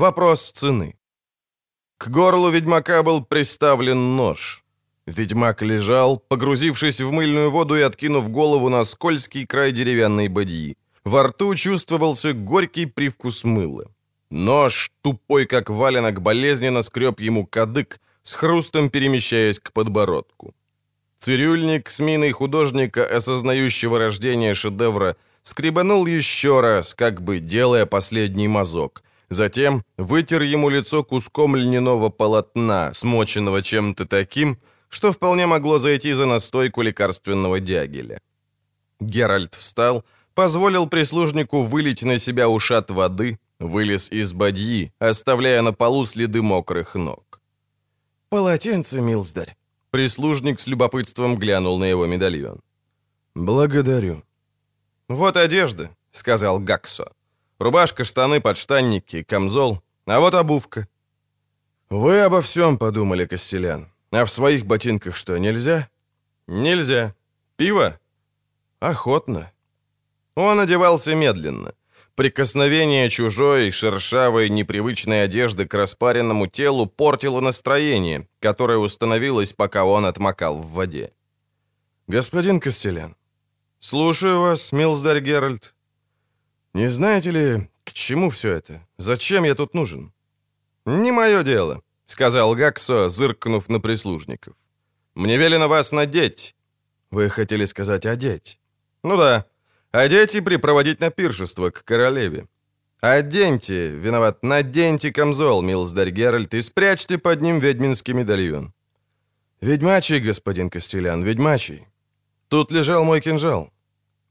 Вопрос цены. К горлу ведьмака был приставлен нож. Ведьмак лежал, погрузившись в мыльную воду и откинув голову на скользкий край деревянной бадьи. Во рту чувствовался горький привкус мыла. Нож, тупой как валенок, болезненно скреб ему кадык, с хрустом перемещаясь к подбородку. Цирюльник с миной художника, осознающего рождение шедевра, скребанул еще раз, как бы делая последний мазок. Затем вытер ему лицо куском льняного полотна, смоченного чем-то таким, что вполне могло зайти за настойку лекарственного дягеля. Геральт встал, позволил прислужнику вылить на себя ушат воды, вылез из бадьи, оставляя на полу следы мокрых ног. «Полотенце, милздарь!» Прислужник с любопытством глянул на его медальон. «Благодарю». «Вот одежда», — сказал Гаксо. «Рубашка, штаны, подштанники, камзол, а вот обувка». «Вы обо всем подумали, Костелян. А в своих ботинках что, нельзя?» «Нельзя. Пиво?» «Охотно». Он одевался медленно. Прикосновение чужой, шершавой, непривычной одежды к распаренному телу портило настроение, которое установилось, пока он отмокал в воде. «Господин Костелян». «Слушаю вас, Милздарь Геральт». «Не знаете ли, к чему все это? Зачем я тут нужен?» «Не мое дело», — сказал Гаксо, зыркнув на прислужников. «Мне велено вас надеть». «Вы хотели сказать одеть?» «Ну да. Одеть и припроводить на пиршество к королеве. Оденьте, виноват, наденьте камзол, милздарь Геральт, и спрячьте под ним ведьминский медальон. Ведьмачий, господин Костелян, ведьмачий. Тут лежал мой кинжал.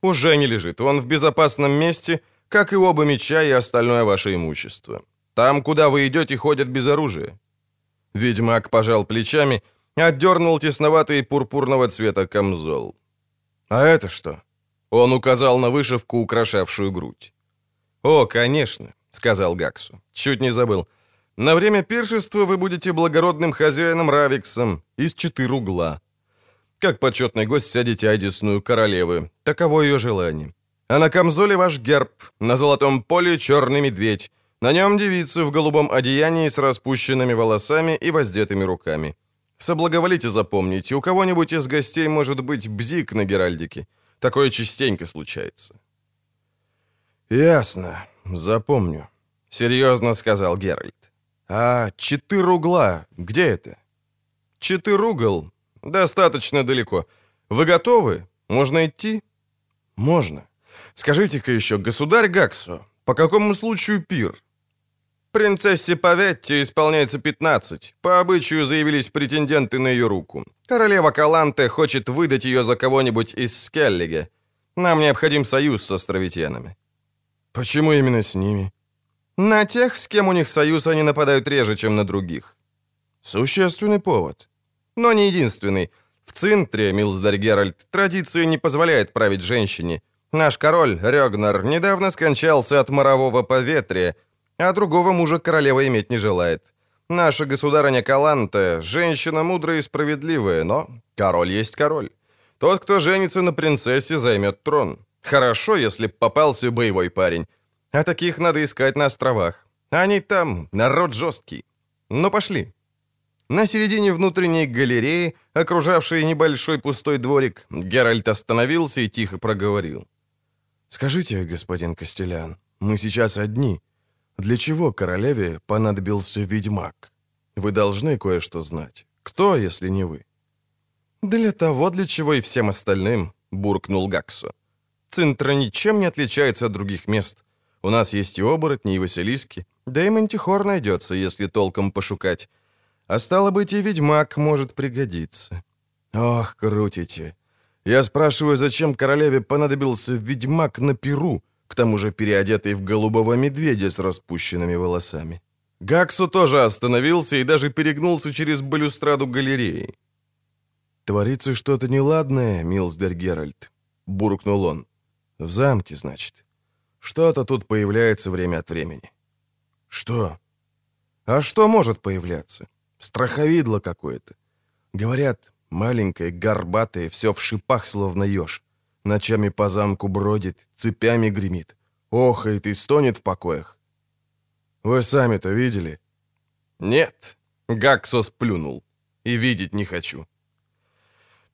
Уже не лежит, он в безопасном месте, как и оба меча и остальное ваше имущество. Там, куда вы идете, ходят без оружия. Ведьмак пожал плечами, отдернул тесноватый пурпурного цвета камзол. А это что? Он указал на вышивку, украшавшую грудь. «О, конечно», — сказал Гаксу. «Чуть не забыл. На время пиршества вы будете благородным хозяином Равиксом из четыре угла. Как почетный гость сядете одесную королевы. Таково ее желание. А на камзоле ваш герб, на золотом поле черный медведь, на нем девица в голубом одеянии с распущенными волосами и воздетыми руками. Соблаговолите запомнить, у кого-нибудь из гостей может быть бзик на геральдике. Такое частенько случается». «Ясно. Запомню», — серьезно сказал Геральт. «А четыре угла, где это?» «Четыре угол? Достаточно далеко. Вы готовы? Можно идти?» «Можно. Скажите-ка еще, государь Гаксо, по какому случаю пир?» Принцессе Паветти исполняется 15. По обычаю заявились претенденты на ее руку. Королева Каланте хочет выдать ее за кого-нибудь из Скеллиге. Нам необходим союз с островитянами». «Почему именно с ними?» «На тех, с кем у них союз, они нападают реже, чем на других». «Существенный повод». «Но не единственный. В Цинтре, Милздарь Геральт, традиция не позволяет править женщине. Наш король, Рёгнар, недавно скончался от морового поветрия, а другого мужа королева иметь не желает. Наша государыня Каланта – женщина мудрая и справедливая, но король есть король. Тот, кто женится на принцессе, займет трон. Хорошо, если попался боевой парень. А таких надо искать на островах. Они там, народ жесткий. Ну, пошли. На середине внутренней галереи, окружавшей небольшой пустой дворик, Геральт остановился и тихо проговорил. «Скажите, господин Костелян, мы сейчас одни. Для чего королеве понадобился ведьмак? Вы должны кое-что знать. Кто, если не вы?» «Для того, для чего и всем остальным», — буркнул Гаксо. «Центра ничем не отличается от других мест. У нас есть и оборотни, и василиски, да и мантихор найдется, если толком пошукать. А стало быть, и ведьмак может пригодиться». «Ох, крутите. Я спрашиваю, зачем королеве понадобился ведьмак на Перу, к тому же переодетый в голубого медведя с распущенными волосами?» Гаксу тоже остановился и даже перегнулся через балюстраду галереи. «Творится что-то неладное, Милсдер Геральт», — буркнул он. «В замке, значит. Что-то тут появляется время от времени». «Что?» «А что может появляться? Страховидло какое-то. Говорят, маленькое, горбатое, все в шипах, словно еж. Ночами по замку бродит, цепями гремит. Охает и стонет в покоях. Вы сами-то видели?» «Нет», — Гаксос плюнул. «И видеть не хочу».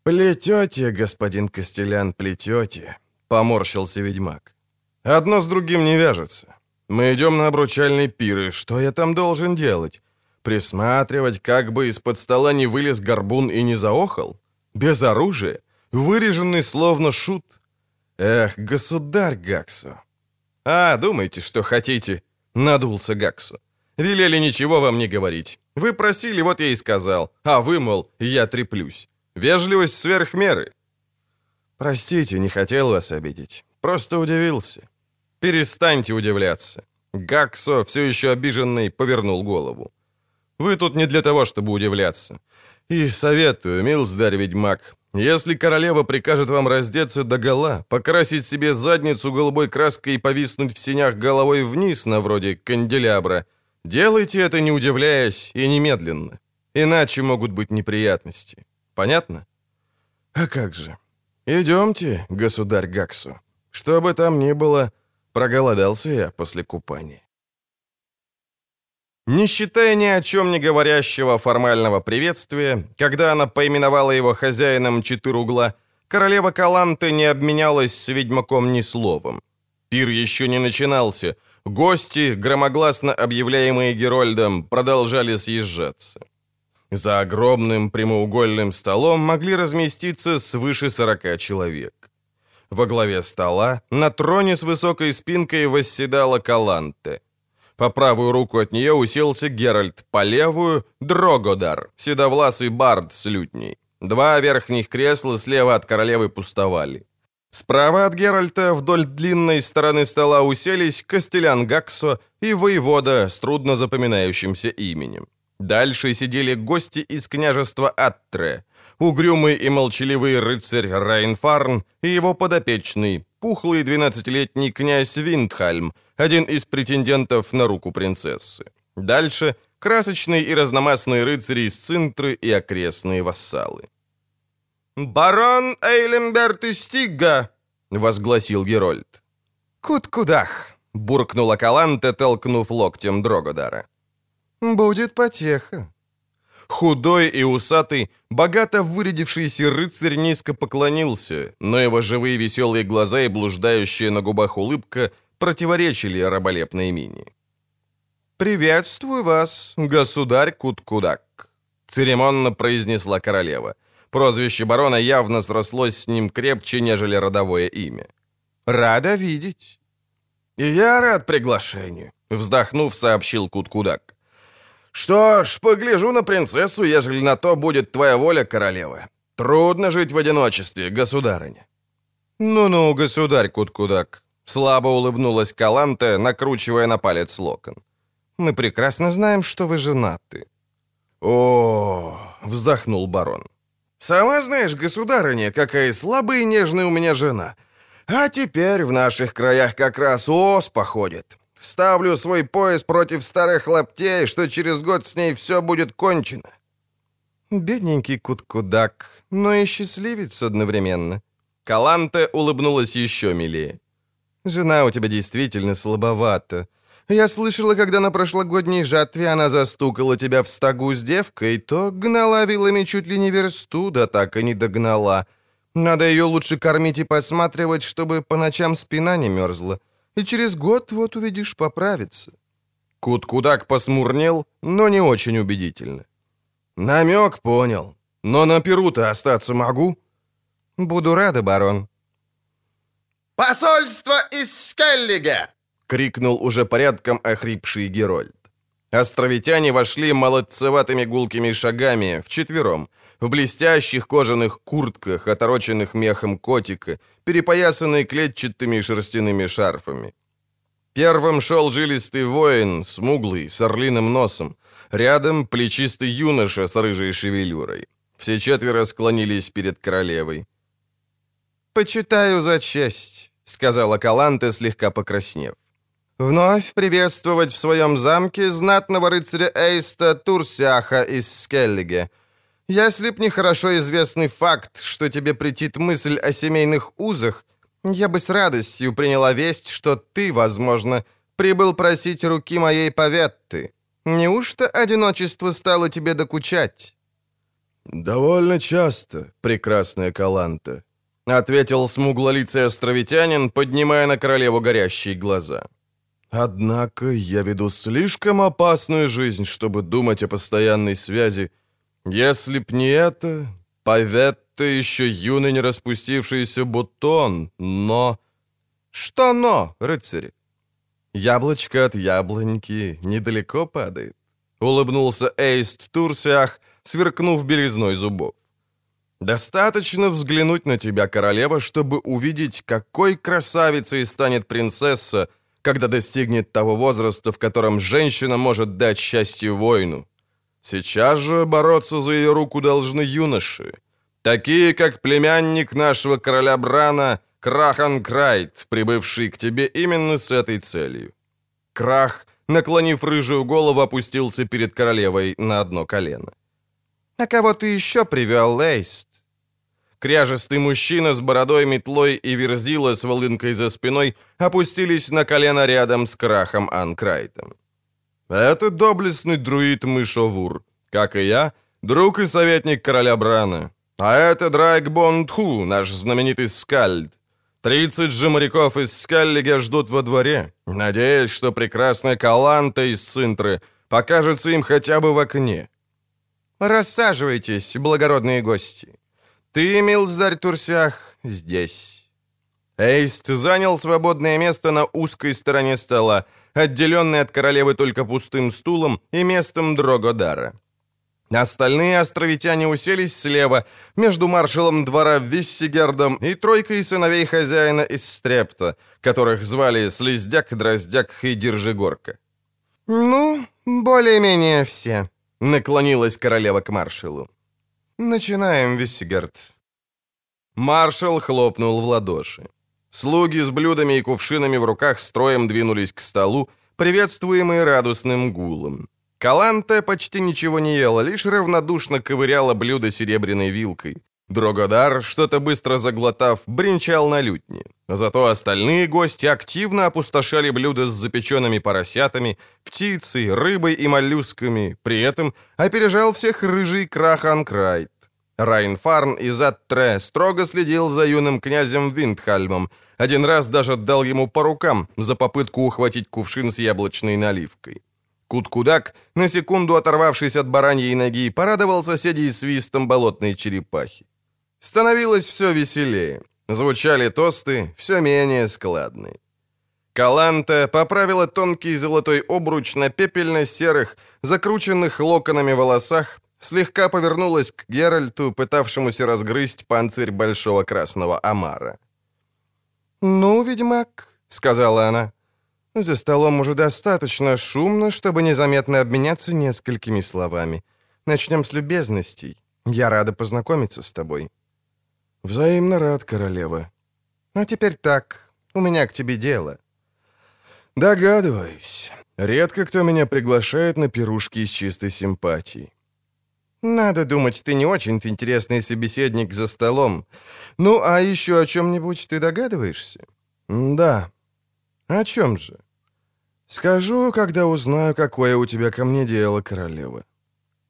«Плетете, господин Костелян, плетете», — поморщился ведьмак. «Одно с другим не вяжется. Мы идем на обручальный пир, и что я там должен делать? Присматривать, как бы из-под стола не вылез горбун и не заохал? Без оружия? Выреженный словно шут? Эх, государь Гаксо!» «А, думайте, что хотите», — надулся Гаксо. «Велели ничего вам не говорить. Вы просили, вот я и сказал. А вы, мол, я треплюсь. Вежливость сверх меры». «Простите, не хотел вас обидеть. Просто удивился». «Перестаньте удивляться». Гаксо, все еще обиженный, повернул голову. «Вы тут не для того, чтобы удивляться. И советую, милздарь-ведьмак, если королева прикажет вам раздеться до гола, покрасить себе задницу голубой краской и повиснуть в синях головой вниз, на вроде канделябра, делайте это не удивляясь и немедленно. Иначе могут быть неприятности. Понятно? А как же? Идемте, государь Гаксу. Что бы там ни было, проголодался я после купания. Не считая ни о чем не говорящего формального приветствия, когда она поименовала его хозяином Четыругла, королева Каланты не обменялась с ведьмаком ни словом. Пир еще не начинался, гости, громогласно объявляемые Герольдом, продолжали съезжаться. За огромным прямоугольным столом могли разместиться свыше 40 человек. Во главе стола на троне с высокой спинкой восседала Каланте. По правую руку от нее уселся Геральт, по левую — Дрогодар, седовласый бард с лютней. Два верхних кресла слева от королевы пустовали. Справа от Геральта вдоль длинной стороны стола уселись Костелян Гаксо и воевода с трудно запоминающимся именем. Дальше сидели гости из княжества Аттре, угрюмый и молчаливый рыцарь Райнфарн и его подопечный, пухлый двенадцатилетний князь Виндхальм, один из претендентов на руку принцессы. Дальше красочные и разномастные рыцари из Цинтры и окрестные вассалы. «Барон Эйлемберт из Стигга!» — возгласил Герольд. «Кут-кудах!» — буркнула Каланте, толкнув локтем Дрогодара. «Будет потеха». Худой и усатый, богато вырядившийся рыцарь низко поклонился, но его живые веселые глаза и блуждающая на губах улыбка противоречили раболепной мине. «Приветствую вас, государь Куткудак», — церемонно произнесла королева. Прозвище барона явно срослось с ним крепче, нежели родовое имя. «Рада видеть». «И я рад приглашению», — вздохнув, сообщил Куткудак. «Что ж, погляжу на принцессу, ежели на то будет твоя воля, королева. Трудно жить в одиночестве, государыня». «Ну-ну, государь Куткудак», — слабо улыбнулась Каланте, накручивая на палец локон. «Мы прекрасно знаем, что вы женаты». «О, — вздохнул барон. «Сама знаешь, государыня, какая слабая и нежная у меня жена. А теперь в наших краях как раз ос походит. Ставлю свой пояс против старых лаптей, что через год с ней все будет кончено». «Бедненький куткудак, но и счастливец одновременно». Каланте улыбнулась еще милее. «Жена у тебя действительно слабовата. Я слышала, когда на прошлогодней жатве она застукала тебя в стогу с девкой, то гнала вилами чуть ли не версту, да так и не догнала. Надо ее лучше кормить и посматривать, чтобы по ночам спина не мерзла и через год, вот увидишь, поправится». Кут-кудак посмурнел, но не очень убедительно. «Намек понял. Но на Перу-то остаться могу?» «Буду рада, барон». «Посольство из Скеллига!» — крикнул уже порядком охрипший Герольд. Островитяне вошли молодцеватыми гулкими шагами, вчетвером, в блестящих кожаных куртках, отороченных мехом котика, перепоясанные клетчатыми шерстяными шарфами. Первым шел жилистый воин, смуглый, с орлиным носом. Рядом плечистый юноша с рыжей шевелюрой. Все четверо склонились перед королевой. «Почитаю за честь», — сказала Каланте, слегка покраснев. «Вновь приветствовать в своем замке знатного рыцаря Эйста Турсяха из Скеллиге, если б не хорошо известный факт, что тебе претит мысль о семейных узах, я бы с радостью приняла весть, что ты, возможно, прибыл просить руки моей поветты. Неужто одиночество стало тебе докучать?» «Довольно часто, прекрасная Каланта», — ответил смуглолицый островитянин, поднимая на королеву горящие глаза. «Однако я веду слишком опасную жизнь, чтобы думать о постоянной связи. Если б не это, Паветта еще юный не распустившийся бутон, но...» «Что но, рыцари?» «Яблочко от яблоньки недалеко падает», — улыбнулся Эйст Турсиах, сверкнув белизной зубов. «Достаточно взглянуть на тебя, королева, чтобы увидеть, какой красавицей станет принцесса, когда достигнет того возраста, в котором женщина может дать счастье воину. Сейчас же бороться за ее руку должны юноши, такие, как племянник нашего короля Брана Крахан Крайт, прибывший к тебе именно с этой целью. Крах, наклонив рыжую голову, опустился перед королевой на одно колено. «А кого ты еще привел, Лейст?» Кряжестый мужчина с бородой, метлой и верзила с волынкой за спиной опустились на колено рядом с Крахом Анкрайтом. «Это доблестный друид Мышовур, как и я, друг и советник короля Брана. А это Драйк Бондху, наш знаменитый скальд. Тридцать же моряков из Скаллига ждут во дворе, надеясь, что прекрасная Каланта из Синтры покажется им хотя бы в окне. «Рассаживайтесь, благородные гости. Ты, Милздарь Турсях, здесь». Эйст занял свободное место на узкой стороне стола, отделенный от королевы только пустым стулом и местом Дрогодара. Остальные островитяне уселись слева, между маршалом двора Виссигердом и тройкой сыновей хозяина из Стрепта, которых звали Слиздяк, Дроздяк и Держигорка. «Ну, более-менее все», — наклонилась королева к маршалу. «Начинаем, Виссигерд». Маршал хлопнул в ладоши. Слуги с блюдами и кувшинами в руках строем двинулись к столу, приветствуемые радостным гулом. Каланте почти ничего не ела, лишь равнодушно ковыряла блюдо серебряной вилкой. Дрогодар, что-то быстро заглотав, бренчал на лютне. Зато остальные гости активно опустошали блюда с запеченными поросятами, птицей, рыбой и моллюсками. При этом опережал всех рыжий Крахан Крайт. Райнфарн из Аттре строго следил за юным князем Виндхальмом, один раз даже дал ему по рукам за попытку ухватить кувшин с яблочной наливкой. Куткудак, на секунду оторвавшись от бараньей ноги, порадовал соседей свистом болотной черепахи. Становилось все веселее. Звучали тосты, все менее складные. Каланта поправила тонкий золотой обруч на пепельно-серых, закрученных локонами волосах, слегка повернулась к Геральту, пытавшемуся разгрызть панцирь большого красного омара. «Ну, ведьмак», — сказала она, за столом уже достаточно шумно, чтобы незаметно обменяться несколькими словами. Начнем с любезностей. Я рада познакомиться с тобой». «Взаимно рад, королева». «А теперь так. У меня к тебе дело». «Догадываюсь. Редко кто меня приглашает на пирушки из чистой симпатии». «Надо думать, ты не очень интересный собеседник за столом. Ну, а еще о чем-нибудь ты догадываешься?» «Да». «О чем же?» «Скажу, когда узнаю, какое у тебя ко мне дело, королева».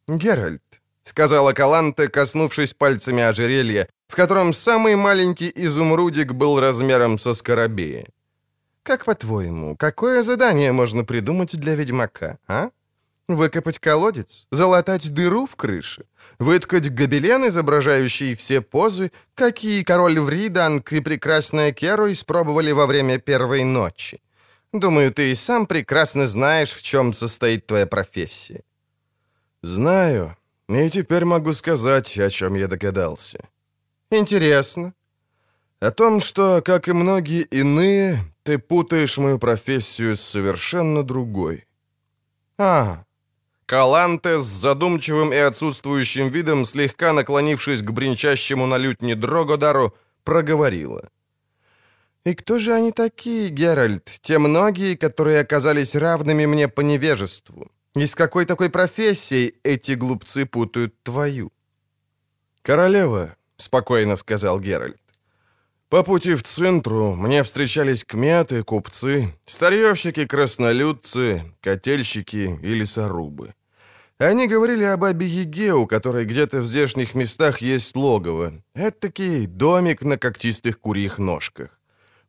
«Геральт», — сказала Каланте, коснувшись пальцами ожерелья, в котором самый маленький изумрудик был размером со скоробея. «Как по-твоему, какое задание можно придумать для ведьмака, а? Выкопать колодец? Залатать дыру в крыше? Выткать гобелен, изображающий все позы, какие король Вриданг и прекрасная Керу испробовали во время первой ночи? Думаю, ты и сам прекрасно знаешь, в чем состоит твоя профессия». «Знаю, и теперь могу сказать, о чем я догадался». «Интересно». «О том, что, как и многие иные, ты путаешь мою профессию с совершенно другой». «А, Каланте с задумчивым и отсутствующим видом, слегка наклонившись к бренчащему на лютне Дрогодару, проговорила. «И кто же они такие, Геральт? Те многие, которые оказались равными мне по невежеству. И с какой такой профессией эти глупцы путают твою?» «Королева», — спокойно сказал Геральт, По пути в центру мне встречались кметы, купцы, старьевщики, краснолюдцы, котельщики и лесорубы. Они говорили об бабе Яге, у которой где-то в здешних местах есть логово. Это-таки домик на когтистых курьих ножках.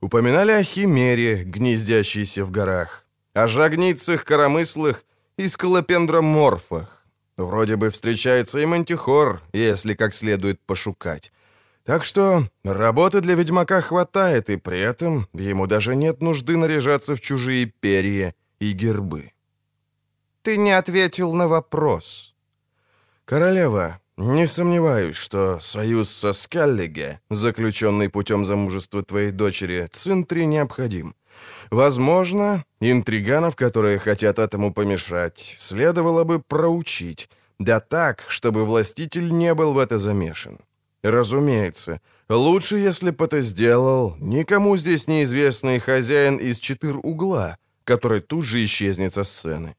Упоминали о химере, гнездящейся в горах, о жагницах, коромыслах и скалопендроморфах. Вроде бы встречается и мантихор, если как следует пошукать. Так что работы для ведьмака хватает, и при этом ему даже нет нужды наряжаться в чужие перья и гербы. Ты не ответил на вопрос. Королева, не сомневаюсь, что союз со Скаллиге, заключенный путем замужества твоей дочери, Цинтри необходим. Возможно, интриганов, которые хотят этому помешать, следовало бы проучить, да так, чтобы властитель не был в это замешан. Разумеется, лучше, если бы это сделал никому здесь неизвестный хозяин из четыр угла, который тут же исчезнет со сцены.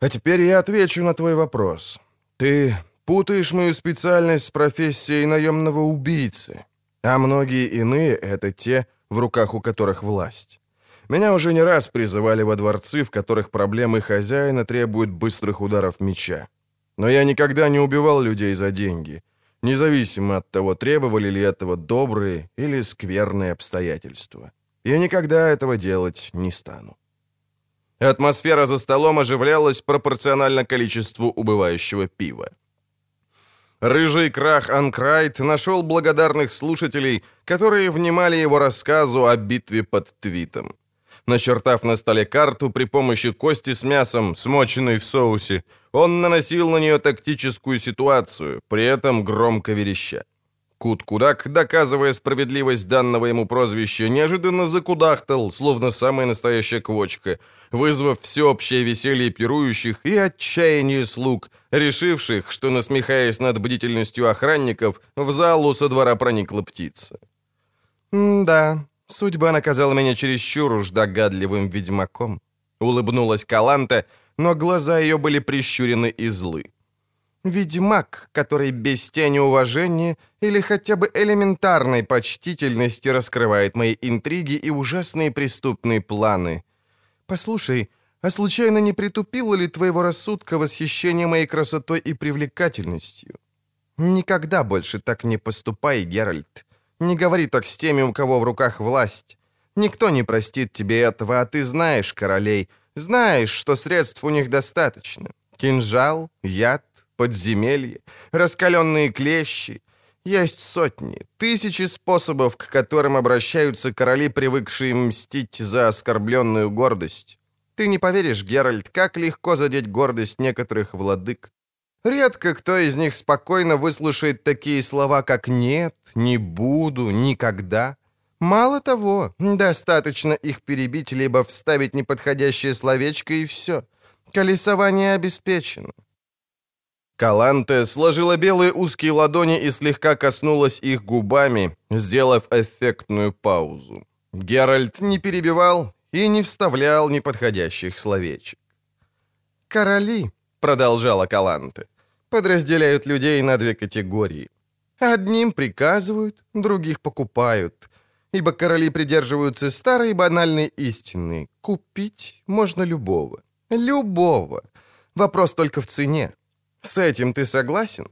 А теперь я отвечу на твой вопрос. Ты путаешь мою специальность с профессией наемного убийцы, а многие иные — это те, в руках у которых власть. Меня уже не раз призывали во дворцы, в которых проблемы хозяина требуют быстрых ударов меча. Но я никогда не убивал людей за деньги — независимо от того, требовали ли этого добрые или скверные обстоятельства. Я никогда этого делать не стану. Атмосфера за столом оживлялась пропорционально количеству убывающего пива. Рыжий крах Анкрайт нашел благодарных слушателей, которые внимали его рассказу о битве под твитом. Начертав на столе карту при помощи кости с мясом, смоченной в соусе, он наносил на нее тактическую ситуацию, при этом громко вереща. Кут-кудак, доказывая справедливость данного ему прозвища, неожиданно закудахтал, словно самая настоящая квочка, вызвав всеобщее веселье пирующих и отчаяние слуг, решивших, что, насмехаясь над бдительностью охранников, в залу со двора проникла птица. «Да, судьба наказала меня чересчур уж догадливым ведьмаком», — улыбнулась Каланта, — но глаза ее были прищурены и злы. Ведьмак, который без тени уважения или хотя бы элементарной почтительности раскрывает мои интриги и ужасные преступные планы. Послушай, а случайно не притупило ли твоего рассудка восхищение моей красотой и привлекательностью? Никогда больше так не поступай, Геральт. Не говори так с теми, у кого в руках власть. Никто не простит тебе этого, а ты знаешь королей — знаешь, что средств у них достаточно. Кинжал, яд, подземелье, раскаленные клещи. Есть сотни, тысячи способов, к которым обращаются короли, привыкшие мстить за оскорбленную гордость. Ты не поверишь, Геральт, как легко задеть гордость некоторых владык. Редко кто из них спокойно выслушает такие слова, как «нет», «не буду», «никогда». Мало того, достаточно их перебить, либо вставить неподходящее словечко, и все. Колесование обеспечено. Каланте сложила белые узкие ладони и слегка коснулась их губами, сделав эффектную паузу. Геральт не перебивал и не вставлял неподходящих словечек. «Короли», — продолжала Каланте, — «подразделяют людей на две категории. Одним приказывают, других покупают» ибо короли придерживаются старой банальной истины. Купить можно любого. Любого. Вопрос только в цене. С этим ты согласен?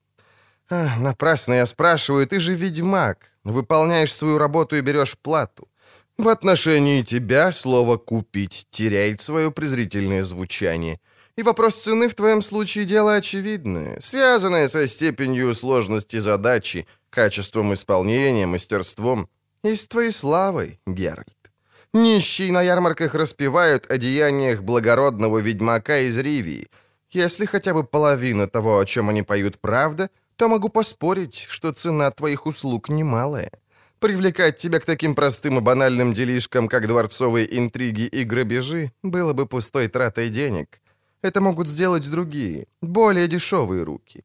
А, напрасно я спрашиваю, ты же ведьмак. Выполняешь свою работу и берешь плату. В отношении тебя слово «купить» теряет свое презрительное звучание. И вопрос цены в твоем случае дело очевидное, связанное со степенью сложности задачи, качеством исполнения, мастерством. И с твоей славой, Геральт. Нищие на ярмарках распевают о деяниях благородного ведьмака из Ривии. Если хотя бы половина того, о чем они поют, правда, то могу поспорить, что цена твоих услуг немалая. Привлекать тебя к таким простым и банальным делишкам, как дворцовые интриги и грабежи, было бы пустой тратой денег. Это могут сделать другие, более дешевые руки.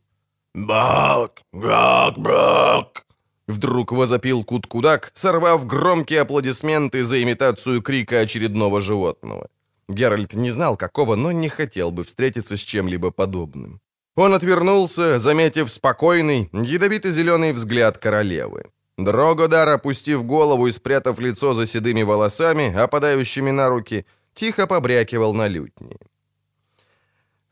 «Бак! Бак! Бак!» Вдруг возопил Кут-Кудак, сорвав громкие аплодисменты за имитацию крика очередного животного. Геральт не знал какого, но не хотел бы встретиться с чем-либо подобным. Он отвернулся, заметив спокойный, ядовито-зеленый взгляд королевы. Дрогодар, опустив голову и спрятав лицо за седыми волосами, опадающими на руки, тихо побрякивал на лютни.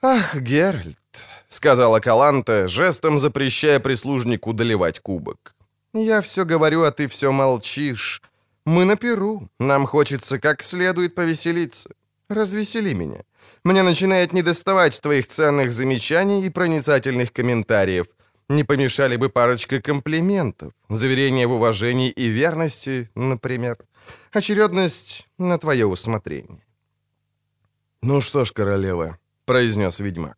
«Ах, Геральт!» — сказала Каланта, жестом запрещая прислужнику доливать кубок. «Я все говорю, а ты все молчишь. Мы на Перу. Нам хочется как следует повеселиться. Развесели меня. Мне начинает недоставать твоих ценных замечаний и проницательных комментариев. Не помешали бы парочка комплиментов, заверения в уважении и верности, например. Очередность на твое усмотрение». «Ну что ж, королева», — произнес ведьмак.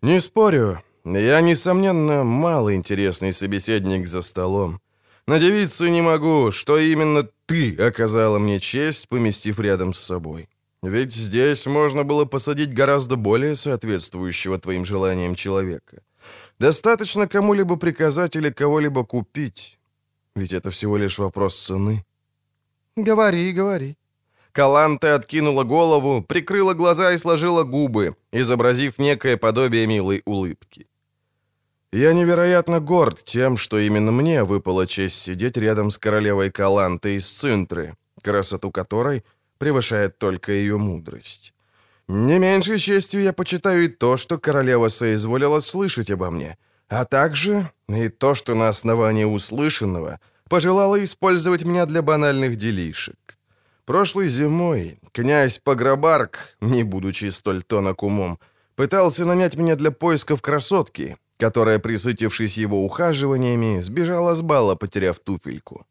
«Не спорю, я, несомненно, малоинтересный собеседник за столом. Надевиться не могу, что именно ты оказала мне честь, поместив рядом с собой. Ведь здесь можно было посадить гораздо более соответствующего твоим желаниям человека. Достаточно кому-либо приказать или кого-либо купить. Ведь это всего лишь вопрос цены. Говори, говори. Каланте откинула голову, прикрыла глаза и сложила губы, изобразив некое подобие милой улыбки. Я невероятно горд тем, что именно мне выпала честь сидеть рядом с королевой Каланты из Цинтры, красоту которой превышает только ее мудрость. Не меньшей честью я почитаю и то, что королева соизволила слышать обо мне, а также и то, что на основании услышанного пожелала использовать меня для банальных делишек. Прошлой зимой князь Пограбарк, не будучи столь тонок умом, пытался нанять меня для поисков красотки, которая, присытившись его ухаживаниями, сбежала с бала, потеряв туфельку.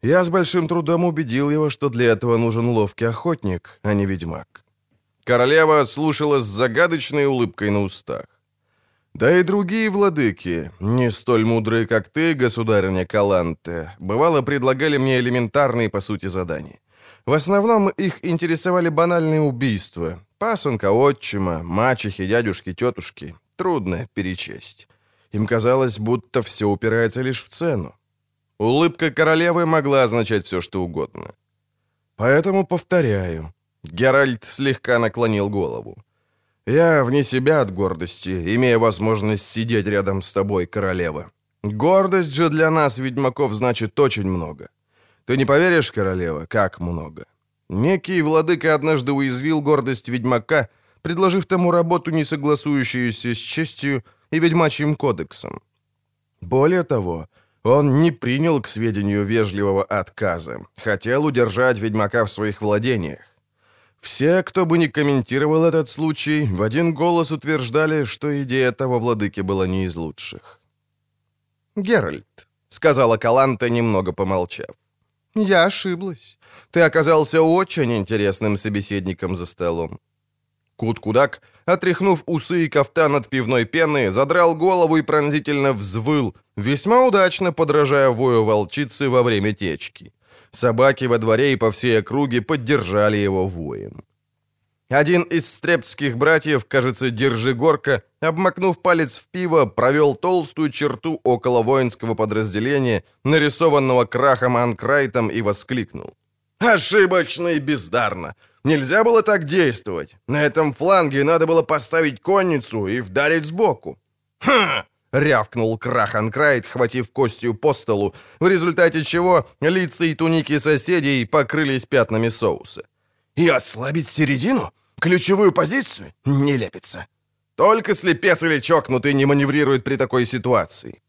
Я с большим трудом убедил его, что для этого нужен ловкий охотник, а не ведьмак. Королева слушала с загадочной улыбкой на устах. Да и другие владыки, не столь мудрые, как ты, государыня Каланте, бывало предлагали мне элементарные, по сути, задания. В основном их интересовали банальные убийства. Пасынка, отчима, мачехи, дядюшки, тетушки, трудно перечесть. Им казалось, будто все упирается лишь в цену. Улыбка королевы могла означать все, что угодно. Поэтому повторяю. Геральт слегка наклонил голову. Я вне себя от гордости, имея возможность сидеть рядом с тобой, королева. Гордость же для нас, ведьмаков, значит очень много. Ты не поверишь, королева, как много. Некий владыка однажды уязвил гордость ведьмака — предложив тому работу, не согласующуюся с честью и ведьмачьим кодексом. Более того, он не принял к сведению вежливого отказа, хотел удержать ведьмака в своих владениях. Все, кто бы ни комментировал этот случай, в один голос утверждали, что идея того владыки была не из лучших. «Геральт», — сказала Каланта, немного помолчав, — «я ошиблась. Ты оказался очень интересным собеседником за столом. Кут-кудак, отряхнув усы и кафтан от пивной пены, задрал голову и пронзительно взвыл, весьма удачно подражая вою волчицы во время течки. Собаки во дворе и по всей округе поддержали его воем. Один из стрептских братьев, кажется, Держигорка, обмакнув палец в пиво, провел толстую черту около воинского подразделения, нарисованного крахом Анкрайтом, и воскликнул. «Ошибочно и бездарно! Нельзя было так действовать. На этом фланге надо было поставить конницу и вдарить сбоку. «Ха!» — рявкнул Краханкрайт, хватив костью по столу, в результате чего лица и туники соседей покрылись пятнами соуса. «И ослабить середину? Ключевую позицию? Не лепится. Только слепец или чокнутый не маневрирует при такой ситуации».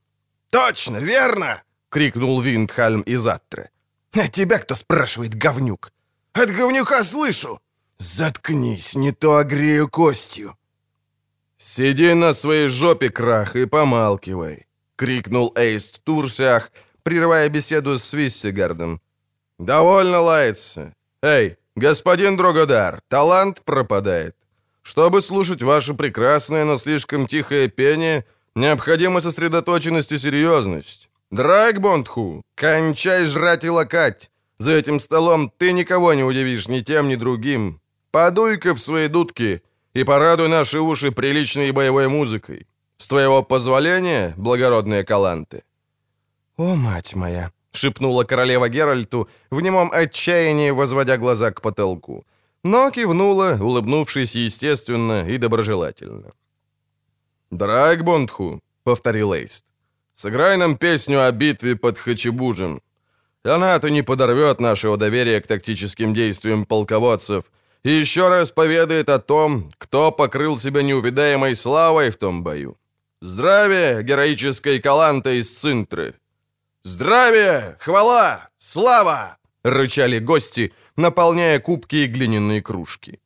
«Точно, верно!» — крикнул Виндхальм из Аттры. «А тебя кто спрашивает, говнюк? От говнюка слышу! Заткнись, не то огрею костью!» «Сиди на своей жопе, крах, и помалкивай!» — крикнул Эйст Турсях, прерывая беседу с Виссигардом. «Довольно лаяться. Эй, господин Дрогодар, талант пропадает. Чтобы слушать ваше прекрасное, но слишком тихое пение, необходима сосредоточенность и серьезность. Драйгбондху, кончай жрать и лакать. За этим столом ты никого не удивишь ни тем, ни другим. Подуй-ка в свои дудки и порадуй наши уши приличной боевой музыкой. С твоего позволения, благородные каланты». «О, мать моя!» — шепнула королева Геральту, в немом отчаянии возводя глаза к потолку. Но кивнула, улыбнувшись естественно и доброжелательно. «Драгбондху», — повторил Эйст. Сыграй нам песню о битве под Хачебужем. Она-то не подорвет нашего доверия к тактическим действиям полководцев и еще раз поведает о том, кто покрыл себя неувидаемой славой в том бою. Здравия, героической Каланта из Цинтры! Здравия, хвала, слава! Рычали гости, наполняя кубки и глиняные кружки.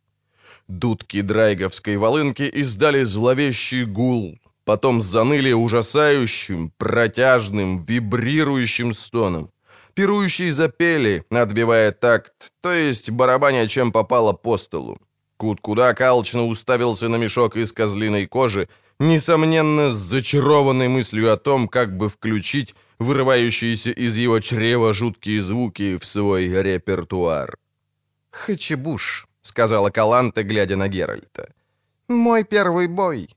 Дудки драйговской волынки издали зловещий гул, потом заныли ужасающим, протяжным, вибрирующим стоном. Пирующие запели, отбивая такт, то есть барабаня чем попало по столу. Кут куда калчно уставился на мешок из козлиной кожи, несомненно, с зачарованной мыслью о том, как бы включить вырывающиеся из его чрева жуткие звуки в свой репертуар. «Хачебуш», — сказала Каланта, глядя на Геральта. «Мой первый бой.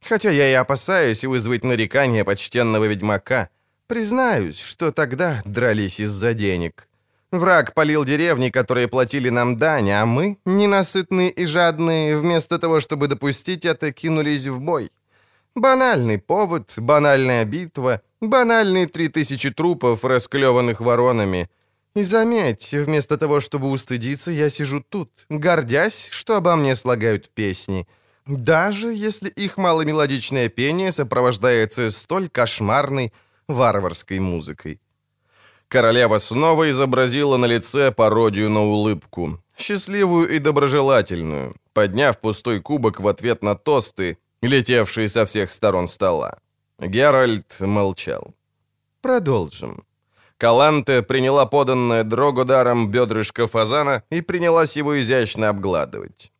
Хотя я и опасаюсь вызвать нарекания почтенного ведьмака, Признаюсь, что тогда дрались из-за денег. Враг полил деревни, которые платили нам дань, а мы, ненасытные и жадные, вместо того, чтобы допустить это, кинулись в бой. Банальный повод, банальная битва, банальные три тысячи трупов, расклеванных воронами. И заметь, вместо того, чтобы устыдиться, я сижу тут, гордясь, что обо мне слагают песни. Даже если их маломелодичное пение сопровождается столь кошмарной, варварской музыкой. Королева снова изобразила на лице пародию на улыбку, счастливую и доброжелательную, подняв пустой кубок в ответ на тосты, летевшие со всех сторон стола. Геральт молчал. «Продолжим». Каланте приняла поданное Дрогодаром бедрышко фазана и принялась его изящно обгладывать.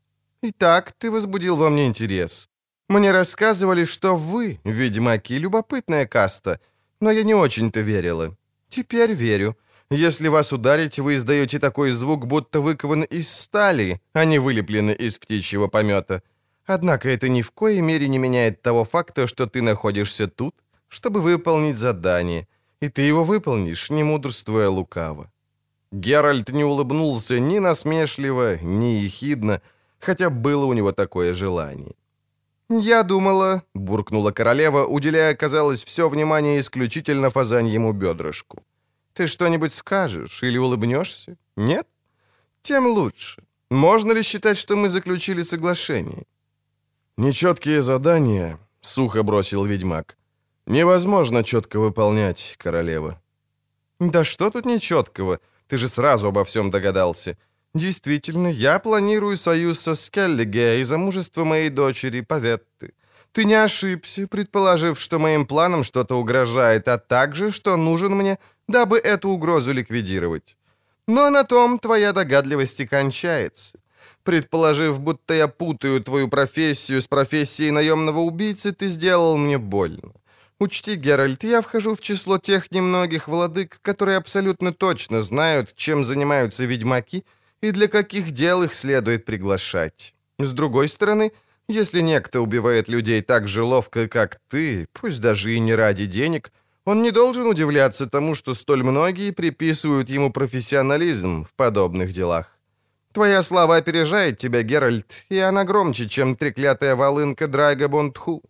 «Итак, ты возбудил во мне интерес. Мне рассказывали, что вы, ведьмаки, любопытная каста — но я не очень-то верила. Теперь верю. Если вас ударить, вы издаете такой звук, будто выкованы из стали, а не вылеплены из птичьего помета. Однако это ни в коей мере не меняет того факта, что ты находишься тут, чтобы выполнить задание, и ты его выполнишь, не мудрствуя лукаво. Геральт не улыбнулся ни насмешливо, ни ехидно, хотя было у него такое желание. «Я думала», — буркнула королева, уделяя, казалось, все внимание исключительно фазаньему бедрышку. «Ты что-нибудь скажешь или улыбнешься? Нет? Тем лучше. Можно ли считать, что мы заключили соглашение?» «Нечеткие задания», — сухо бросил ведьмак. «Невозможно четко выполнять, королева». «Да что тут нечеткого? Ты же сразу обо всем догадался. «Действительно, я планирую союз со Скеллиге и замужество моей дочери Паветты. Ты не ошибся, предположив, что моим планам что-то угрожает, а также, что нужен мне, дабы эту угрозу ликвидировать. Но на том твоя догадливость и кончается. Предположив, будто я путаю твою профессию с профессией наемного убийцы, ты сделал мне больно. Учти, Геральт, я вхожу в число тех немногих владык, которые абсолютно точно знают, чем занимаются ведьмаки, и для каких дел их следует приглашать. С другой стороны, если некто убивает людей так же ловко, как ты, пусть даже и не ради денег, он не должен удивляться тому, что столь многие приписывают ему профессионализм в подобных делах. Твоя слава опережает тебя, Геральт, и она громче, чем треклятая волынка Драйга Бондху.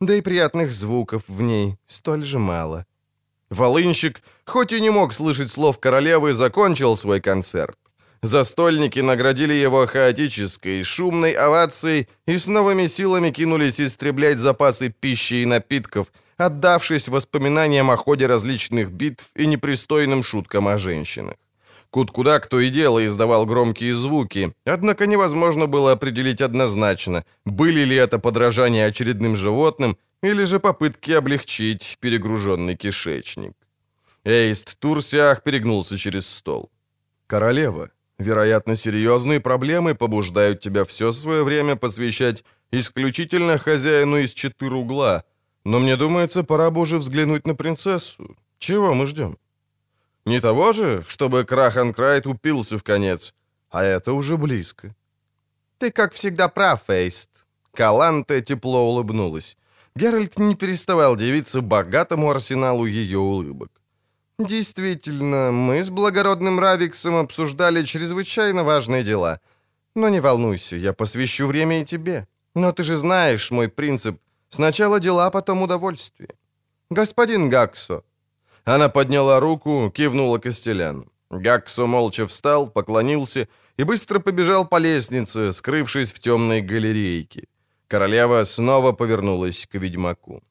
Да и приятных звуков в ней столь же мало. Волынщик, хоть и не мог слышать слов королевы, закончил свой концерт. Застольники наградили его хаотической, шумной овацией и с новыми силами кинулись истреблять запасы пищи и напитков, отдавшись воспоминаниям о ходе различных битв и непристойным шуткам о женщинах. Кут-куда кто и дело издавал громкие звуки, однако невозможно было определить однозначно, были ли это подражания очередным животным или же попытки облегчить перегруженный кишечник. Эйст Турсиах перегнулся через стол. «Королева, Вероятно, серьезные проблемы побуждают тебя все свое время посвящать исключительно хозяину из четыре угла. Но мне думается, пора бы уже взглянуть на принцессу. Чего мы ждем? Не того же, чтобы Краханкрайт упился в конец, а это уже близко. Ты, как всегда, прав, Эйст. Каланте тепло улыбнулась. Геральт не переставал дивиться богатому арсеналу ее улыбок. «Действительно, мы с благородным Равиксом обсуждали чрезвычайно важные дела. Но не волнуйся, я посвящу время и тебе. Но ты же знаешь мой принцип. Сначала дела, потом удовольствие». «Господин Гаксо». Она подняла руку, кивнула Костелян. Гаксо молча встал, поклонился и быстро побежал по лестнице, скрывшись в темной галерейке. Королева снова повернулась к ведьмаку.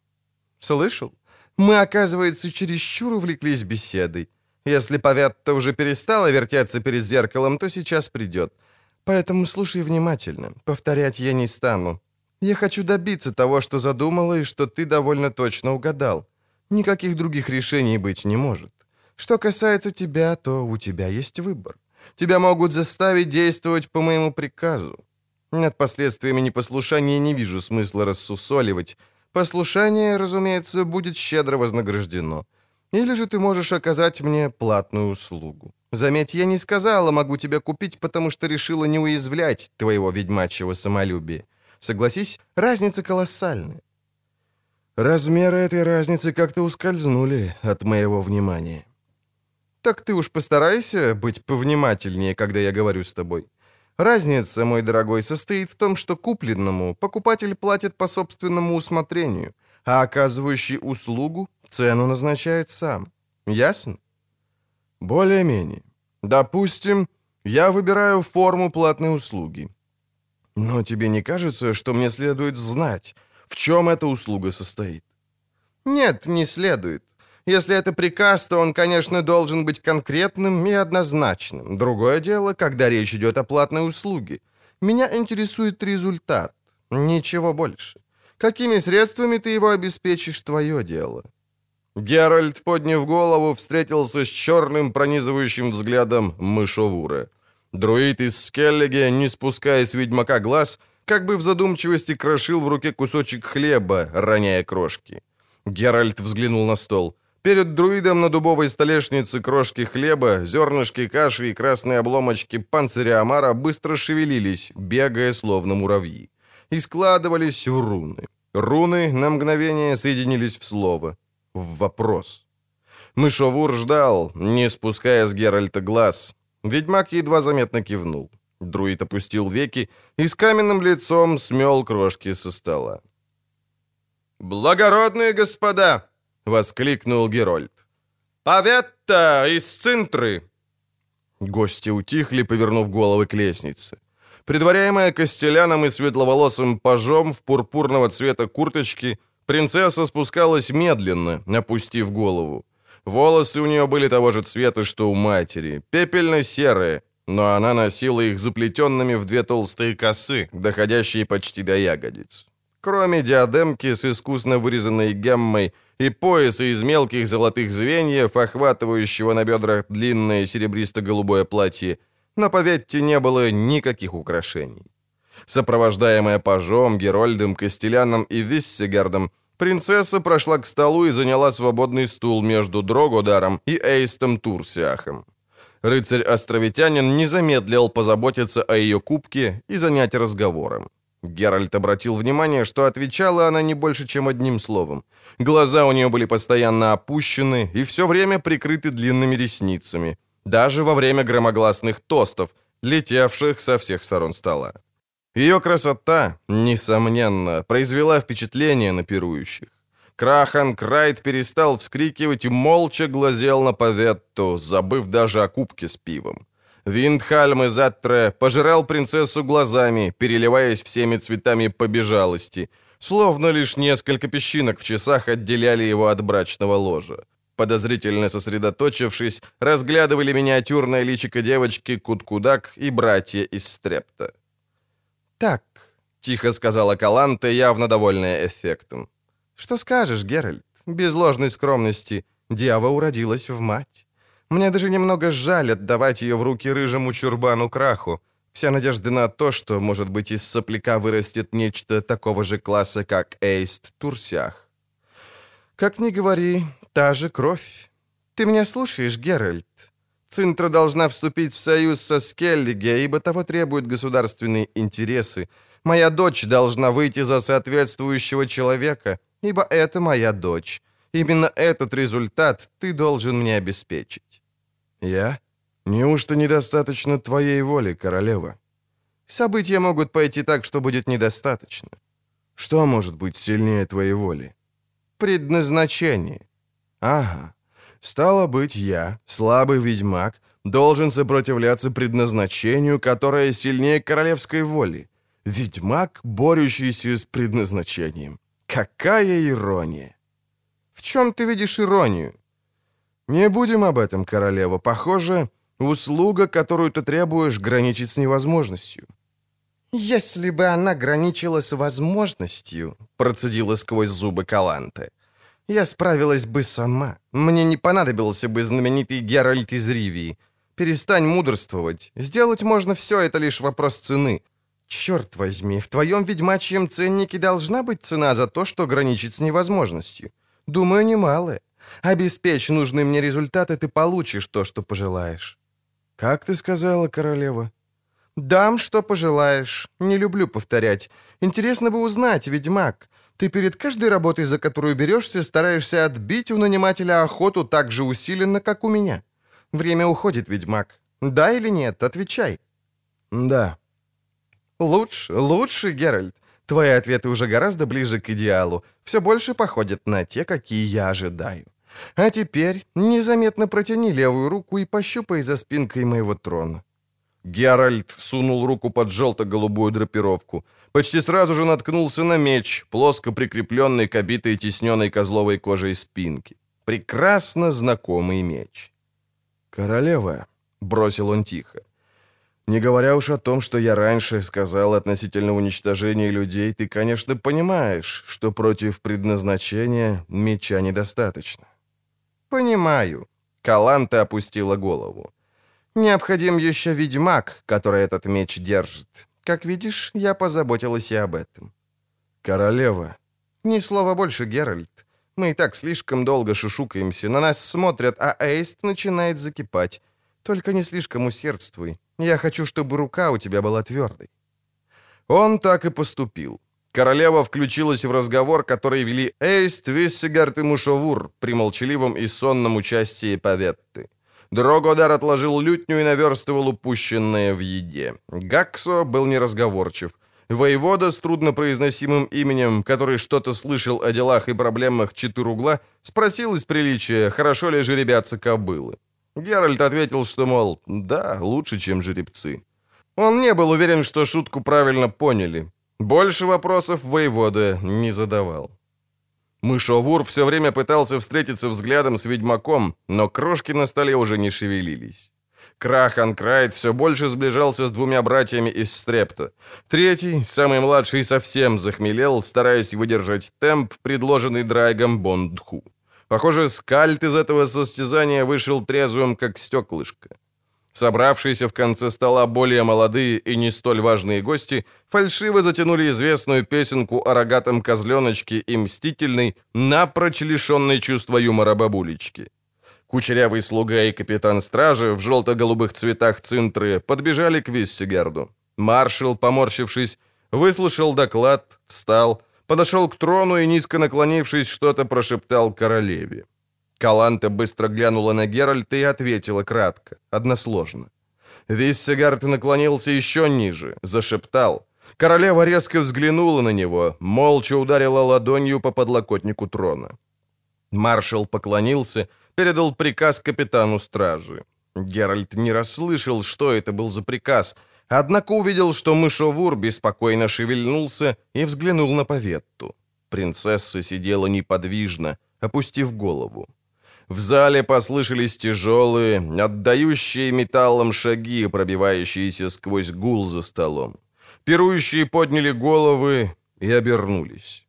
«Слышал? Мы, оказывается, чересчур увлеклись беседой. Если Паветта уже перестала вертеться перед зеркалом, то сейчас придет. Поэтому слушай внимательно. Повторять я не стану. Я хочу добиться того, что задумала, и что ты довольно точно угадал. Никаких других решений быть не может. Что касается тебя, то у тебя есть выбор. Тебя могут заставить действовать по моему приказу. Над последствиями непослушания не вижу смысла рассусоливать. Послушание, разумеется, будет щедро вознаграждено. Или же ты можешь оказать мне платную услугу. Заметь, я не сказала, могу тебя купить, потому что решила не уязвлять твоего ведьмачьего самолюбия. Согласись, разница колоссальная. Размеры этой разницы как-то ускользнули от моего внимания. Так ты уж постарайся быть повнимательнее, когда я говорю с тобой. Разница, мой дорогой, состоит в том, что купленному покупатель платит по собственному усмотрению, а оказывающий услугу цену назначает сам. Ясно? Более-менее. Допустим, я выбираю форму платной услуги. Но тебе не кажется, что мне следует знать, в чем эта услуга состоит? Нет, не следует. Если это приказ, то он, конечно, должен быть конкретным и однозначным. Другое дело, когда речь идет о платной услуге. Меня интересует результат, ничего больше. Какими средствами ты его обеспечишь, твое дело. Геральт, подняв голову, встретился с черным пронизывающим взглядом мышовура. Друид из Скеллиге, не спуская с ведьмака глаз, как бы в задумчивости крошил в руке кусочек хлеба, роняя крошки. Геральт взглянул на стол. Перед друидом на дубовой столешнице крошки хлеба, зернышки каши и красные обломочки панциря омара быстро шевелились, бегая словно муравьи. И складывались в руны. Руны на мгновение соединились в слово. В вопрос. Мышовур ждал, не спуская с Геральта глаз. Ведьмак едва заметно кивнул. Друид опустил веки и с каменным лицом смел крошки со стола. «Благородные господа!» — воскликнул Герольд. «Паветта из Цинтры!» Гости утихли, повернув головы к лестнице. Предваряемая Костеляном и светловолосым пажом в пурпурного цвета курточки, принцесса спускалась медленно, опустив голову. Волосы у нее были того же цвета, что у матери, пепельно-серые, но она носила их заплетенными в две толстые косы, доходящие почти до ягодиц. Кроме диадемки с искусно вырезанной геммой и пояса из мелких золотых звеньев, охватывающего на бедрах длинное серебристо-голубое платье, на поветте не было никаких украшений. Сопровождаемая пажом, Герольдом, Костеляном и Виссегардом, принцесса прошла к столу и заняла свободный стул между Дрогодаром и Эйстом Турсиахом. Рыцарь-островитянин не замедлил позаботиться о ее кубке и занять разговором. Геральт обратил внимание, что отвечала она не больше, чем одним словом. Глаза у нее были постоянно опущены и все время прикрыты длинными ресницами, даже во время громогласных тостов, летевших со всех сторон стола. Ее красота, несомненно, произвела впечатление на пирующих. Крахан Крайт перестал вскрикивать и молча глазел на Паветту, забыв даже о кубке с пивом. Виндхальм из Аттре пожирал принцессу глазами, переливаясь всеми цветами побежалости, словно лишь несколько песчинок в часах отделяли его от брачного ложа. Подозрительно сосредоточившись, разглядывали миниатюрное личико девочки Куткудак и братья из Стрепта. «Так», — тихо сказала Каланта, явно довольная эффектом. «Что скажешь, Геральт? Без ложной скромности. Дьява уродилась в мать. Мне даже немного жаль отдавать ее в руки рыжему чурбану Краху. Вся надежда на то, что, может быть, из сопляка вырастет нечто такого же класса, как Эйст Турсях. Как ни говори, та же кровь. Ты меня слушаешь, Геральт? Цинтра должна вступить в союз со Скеллиге, ибо того требуют государственные интересы. Моя дочь должна выйти за соответствующего человека, ибо это моя дочь. Именно этот результат ты должен мне обеспечить». «Я? Неужто недостаточно твоей воли, королева?» «События могут пойти так, что будет недостаточно». «Что может быть сильнее твоей воли?» предназначение. Ага. Стало быть, я, слабый ведьмак, должен сопротивляться предназначению, которое сильнее королевской воли. Ведьмак, борющийся с предназначением. Какая ирония! В чем ты видишь иронию? Не будем об этом, королева. Похоже, услуга, которую ты требуешь, граничит с невозможностью. «Если бы она граничила с возможностью», — процедила сквозь зубы Каланте, — «я справилась бы сама. Мне не понадобился бы знаменитый Геральт из Ривии. Перестань мудрствовать. Сделать можно все, это лишь вопрос цены. Черт возьми, в твоем ведьмачьем ценнике должна быть цена за то, что граничит с невозможностью. Думаю, немалая. Обеспечь нужный мне результат, и ты получишь то, что пожелаешь». «Как ты сказала, королева?» «Дам, что пожелаешь. Не люблю повторять. Интересно бы узнать, ведьмак. Ты перед каждой работой, за которую берешься, стараешься отбить у нанимателя охоту так же усиленно, как у меня. Время уходит, ведьмак. Да или нет? Отвечай». «Да». «Лучше, лучше, Геральт. Твои ответы уже гораздо ближе к идеалу. Все больше походят на те, какие я ожидаю. А теперь незаметно протяни левую руку и пощупай за спинкой моего трона. Геральт сунул руку под желто-голубую драпировку. Почти сразу же наткнулся на меч, плоско прикрепленный к обитой тесненной козловой кожей спинки. Прекрасно знакомый меч. «Королева», — бросил он тихо, — «не говоря уж о том, что я раньше сказал относительно уничтожения людей, ты, конечно, понимаешь, что против предназначения меча недостаточно». «Понимаю», — Каланта опустила голову. Необходим еще ведьмак, который этот меч держит. Как видишь, я позаботилась и об этом. Королева. Ни слова больше, Геральт. Мы и так слишком долго шушукаемся, на нас смотрят, а Эйст начинает закипать. Только не слишком усердствуй. Я хочу, чтобы рука у тебя была твердой. Он так и поступил. Королева включилась в разговор, который вели Эйст, Виссигард и Мушовур при молчаливом и сонном участии Паветты. Дрогодар отложил лютню и наверстывал упущенное в еде. Гаксо был неразговорчив. Воевода с труднопроизносимым именем, который что-то слышал о делах и проблемах Четыругла, спросил из приличия, хорошо ли жеребятся кобылы. Геральт ответил, что, мол, да, лучше, чем жеребцы. Он не был уверен, что шутку правильно поняли. Больше вопросов воевода не задавал. Мышовур все время пытался встретиться взглядом с ведьмаком, но крошки на столе уже не шевелились. Крахан Крайт все больше сближался с двумя братьями из Стрепта. Третий, самый младший, совсем захмелел, стараясь выдержать темп, предложенный Драйгом Бондху. Похоже, скальт из этого состязания вышел трезвым, как стеклышко. Собравшиеся в конце стола более молодые и не столь важные гости фальшиво затянули известную песенку о рогатом козленочке и мстительной, напрочь лишенной чувства юмора бабулечки. Кучерявый слуга и капитан стражи в желто-голубых цветах цинтры подбежали к Виссигарду. Маршал, поморщившись, выслушал доклад, встал, подошел к трону и, низко наклонившись, что-то прошептал королеве. Каланта быстро глянула на Геральта и ответила кратко, односложно. Виссегард наклонился еще ниже, зашептал. Королева резко взглянула на него, молча ударила ладонью по подлокотнику трона. Маршал поклонился, передал приказ капитану стражи. Геральт не расслышал, что это был за приказ, однако увидел, что мышовур беспокойно шевельнулся и взглянул на Поветту. Принцесса сидела неподвижно, опустив голову. В зале послышались тяжелые, отдающие металлом шаги, пробивающиеся сквозь гул за столом. Пирующие подняли головы и обернулись.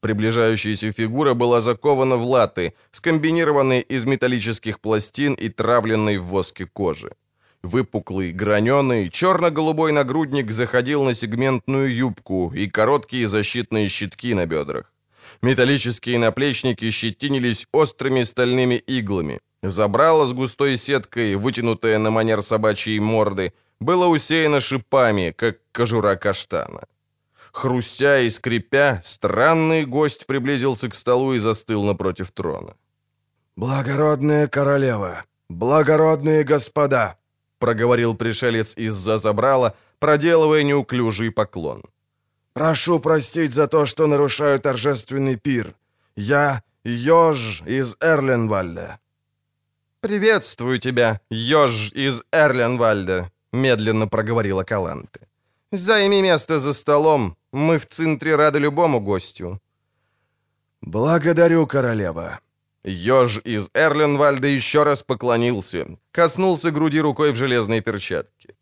Приближающаяся фигура была закована в латы, скомбинированной из металлических пластин и травленной в воске кожи. Выпуклый, граненый, черно-голубой нагрудник заходил на сегментную юбку и короткие защитные щитки на бедрах. Металлические наплечники щетинились острыми стальными иглами. Забрало с густой сеткой, вытянутое на манер собачьей морды, было усеяно шипами, как кожура каштана. Хрустя и скрипя, странный гость приблизился к столу и застыл напротив трона. «Благородная королева, благородные господа!» Проговорил пришелец из-за забрала, проделывая неуклюжий поклон. Прошу простить за то, что нарушаю торжественный пир. Я Ёж из Эрленвальда». «Приветствую тебя, Ёж из Эрленвальда», — медленно проговорила Каланте. «Займи место за столом. Мы в центре рады любому гостю». «Благодарю, королева». Ёж из Эрленвальда еще раз поклонился, коснулся груди рукой в железной перчатке.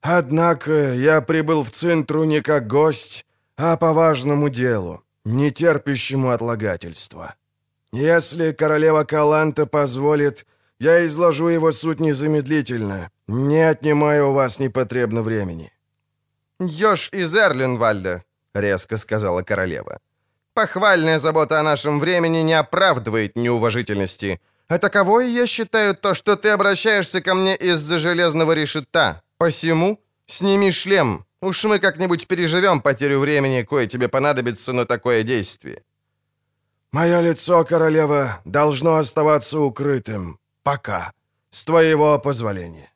«Однако я прибыл в центру не как гость, а по важному делу, не терпящему отлагательства. Если королева Каланта позволит, я изложу его суть незамедлительно, не отнимая у вас непотребно времени». «Ёж из Эрленвальда», — резко сказала королева. «Похвальная забота о нашем времени не оправдывает неуважительности. А таковой я считаю то, что ты обращаешься ко мне из-за железного решета. Посему сними шлем, Уж мы как-нибудь переживем потерю времени, кое тебе понадобится на такое действие». «Мое лицо, королева, должно оставаться укрытым. Пока. С твоего позволения».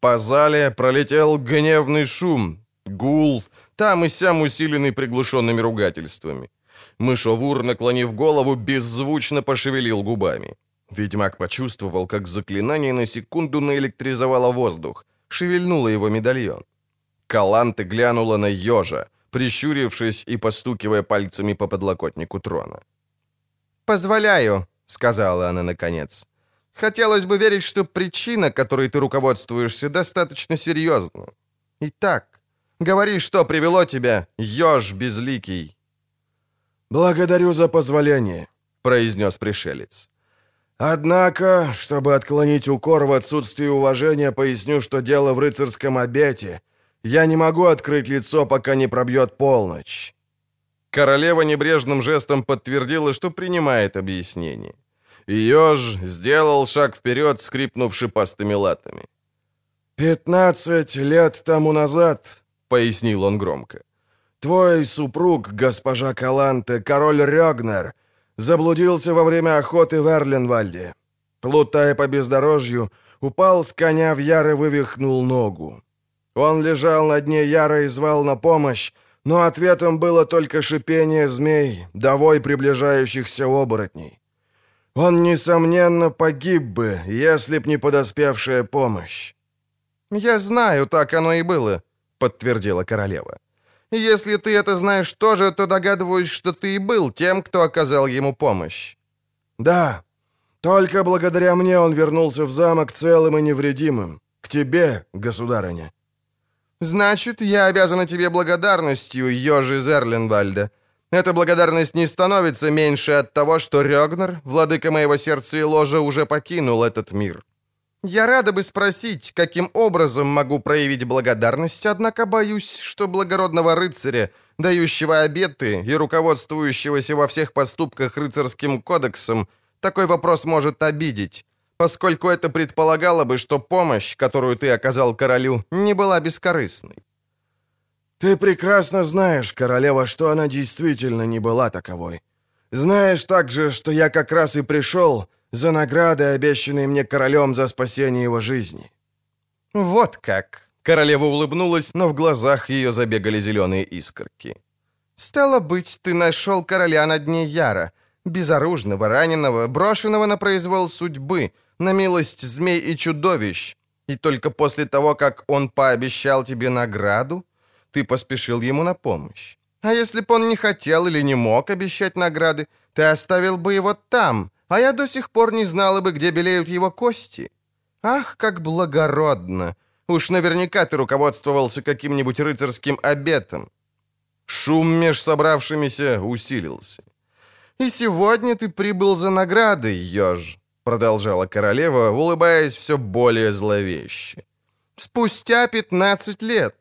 По зале пролетел гневный шум, гул, там и сям усиленный приглушенными ругательствами. Мышовур, наклонив голову, беззвучно пошевелил губами. Ведьмак почувствовал, как заклинание на секунду наэлектризовало воздух, шевельнуло его медальон. Каланте глянула на ежа, прищурившись и постукивая пальцами по подлокотнику трона. «Позволяю», — сказала она наконец. «Хотелось бы верить, что причина, которой ты руководствуешься, достаточно серьезна. Итак, говори, что привело тебя, еж безликий». «Благодарю за позволение», — произнес пришелец. «Однако, чтобы отклонить укор в отсутствии уважения, поясню, что дело в рыцарском обете — я не могу открыть лицо, пока не пробьет полночь». Королева небрежным жестом подтвердила, что принимает объяснение. Еж сделал шаг вперед, скрипнув шипастыми латами. «Пятнадцать лет тому назад», — пояснил он громко, «твой супруг, госпожа Каланте, король Рёгнер, заблудился во время охоты в Эрленвальде. Плутая по бездорожью, упал с коня в яр и вывихнул ногу. Он лежал на дне Яра и звал на помощь, но ответом было только шипение змей, довой приближающихся оборотней. Он, несомненно, погиб бы, если б не подоспевшая помощь. «Я знаю, так оно и было», — подтвердила королева. «Если ты это знаешь тоже, то догадываюсь, что ты и был тем, кто оказал ему помощь». «Да, только благодаря мне он вернулся в замок целым и невредимым. К тебе, государыня». «Значит, я обязана тебе благодарностью, Ёжи Зерленвальда. Эта благодарность не становится меньше от того, что Рёгнер, владыка моего сердца и ложа, уже покинул этот мир. Я рада бы спросить, каким образом могу проявить благодарность, однако боюсь, что благородного рыцаря, дающего обеты и руководствующегося во всех поступках рыцарским кодексом, такой вопрос может обидеть поскольку это предполагало бы, что помощь, которую ты оказал королю, не была бескорыстной. Ты прекрасно знаешь, королева, что она действительно не была таковой. Знаешь также, что я как раз и пришел за наградой, обещанной мне королем за спасение его жизни». «Вот как!» Королева улыбнулась, но в глазах ее забегали зеленые искорки. «Стало быть, ты нашел короля на дне Яра, безоружного, раненого, брошенного на произвол судьбы, на милость змей и чудовищ, и только после того, как он пообещал тебе награду, ты поспешил ему на помощь. А если бы он не хотел или не мог обещать награды, ты оставил бы его там, а я до сих пор не знала бы, где белеют его кости. Ах, как благородно! Уж наверняка ты руководствовался каким-нибудь рыцарским обетом. Шум меж собравшимися усилился. И сегодня ты прибыл за наградой, еж продолжала королева, улыбаясь все более зловеще. «Спустя 15 лет.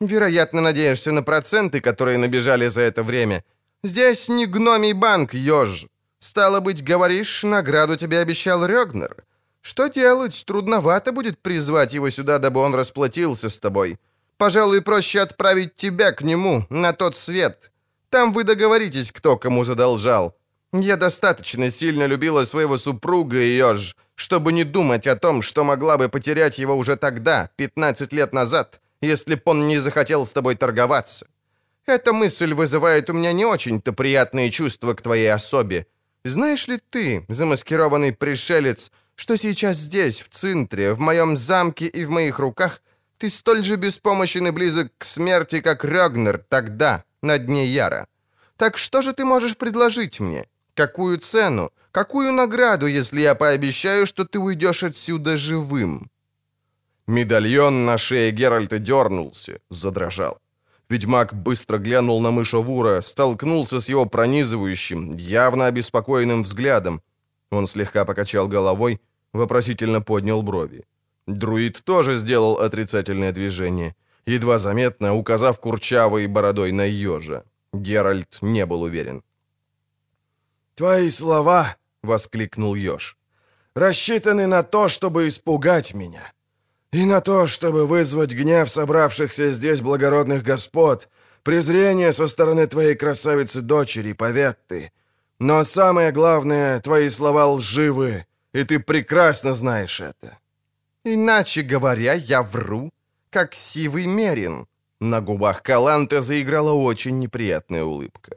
Вероятно, надеешься на проценты, которые набежали за это время. Здесь не гномий банк, еж. Стало быть, говоришь, награду тебе обещал Рёгнер. Что делать? Трудновато будет призвать его сюда, дабы он расплатился с тобой. Пожалуй, проще отправить тебя к нему, на тот свет. Там вы договоритесь, кто кому задолжал. Я достаточно сильно любила своего супруга Йож, чтобы не думать о том, что могла бы потерять его уже тогда, 15 лет назад, если б он не захотел с тобой торговаться. Эта мысль вызывает у меня не очень-то приятные чувства к твоей особе. Знаешь ли ты, замаскированный пришелец, что сейчас здесь, в центре, в моем замке и в моих руках, ты столь же беспомощен и близок к смерти, как Рёгнер тогда, на дне Яра? Так что же ты можешь предложить мне? Какую цену? Какую награду, если я пообещаю, что ты уйдешь отсюда живым?» Медальон на шее Геральта дернулся, задрожал. Ведьмак быстро глянул на мышавура, столкнулся с его пронизывающим, явно обеспокоенным взглядом. Он слегка покачал головой, вопросительно поднял брови. Друид тоже сделал отрицательное движение, едва заметно указав курчавой бородой на ежа. Геральт не был уверен. «Твои слова», — воскликнул еж, — «рассчитаны на то, чтобы испугать меня. И на то, чтобы вызвать гнев собравшихся здесь благородных господ, презрение со стороны твоей красавицы-дочери, Поветты. Но самое главное, твои слова лживы, и ты прекрасно знаешь это». «Иначе говоря, я вру, как сивый мерин». На губах Каланта заиграла очень неприятная улыбка.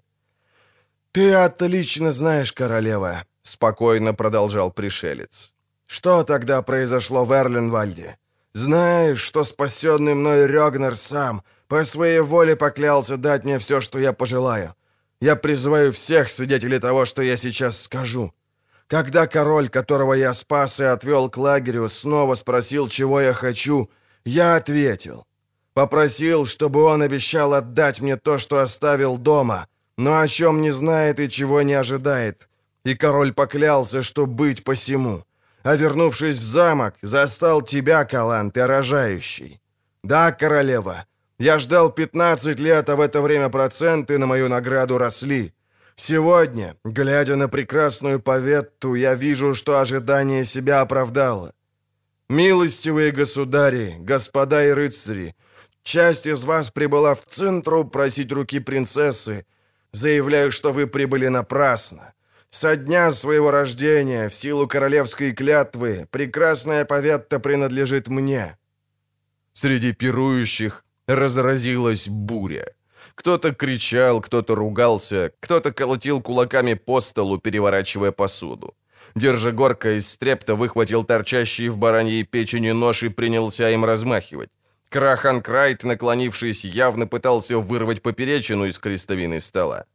«Ты отлично знаешь, королева», — спокойно продолжал пришелец. «Что тогда произошло в Эрленвальде? Знаешь, что спасенный мной Рёгнер сам по своей воле поклялся дать мне все, что я пожелаю. Я призываю всех свидетелей того, что я сейчас скажу. Когда король, которого я спас и отвел к лагерю, снова спросил, чего я хочу, я ответил. Попросил, чтобы он обещал отдать мне то, что оставил дома — но о чем не знает и чего не ожидает. И король поклялся, что быть посему. А вернувшись в замок, застал тебя, Калант, и рожающий. Да, королева, я ждал 15 лет, а в это время проценты на мою награду росли. Сегодня, глядя на прекрасную поветту, я вижу, что ожидание себя оправдало. Милостивые государи, господа и рыцари, часть из вас прибыла в центру просить руки принцессы, Заявляю, что вы прибыли напрасно. Со дня своего рождения, в силу королевской клятвы, прекрасная поветта принадлежит мне». Среди пирующих разразилась буря. Кто-то кричал, кто-то ругался, кто-то колотил кулаками по столу, переворачивая посуду. Держегорка из стрепта выхватил торчащий в бараньей печени нож и принялся им размахивать. Крахан Крайт, наклонившись, явно пытался вырвать поперечину из крестовины стола.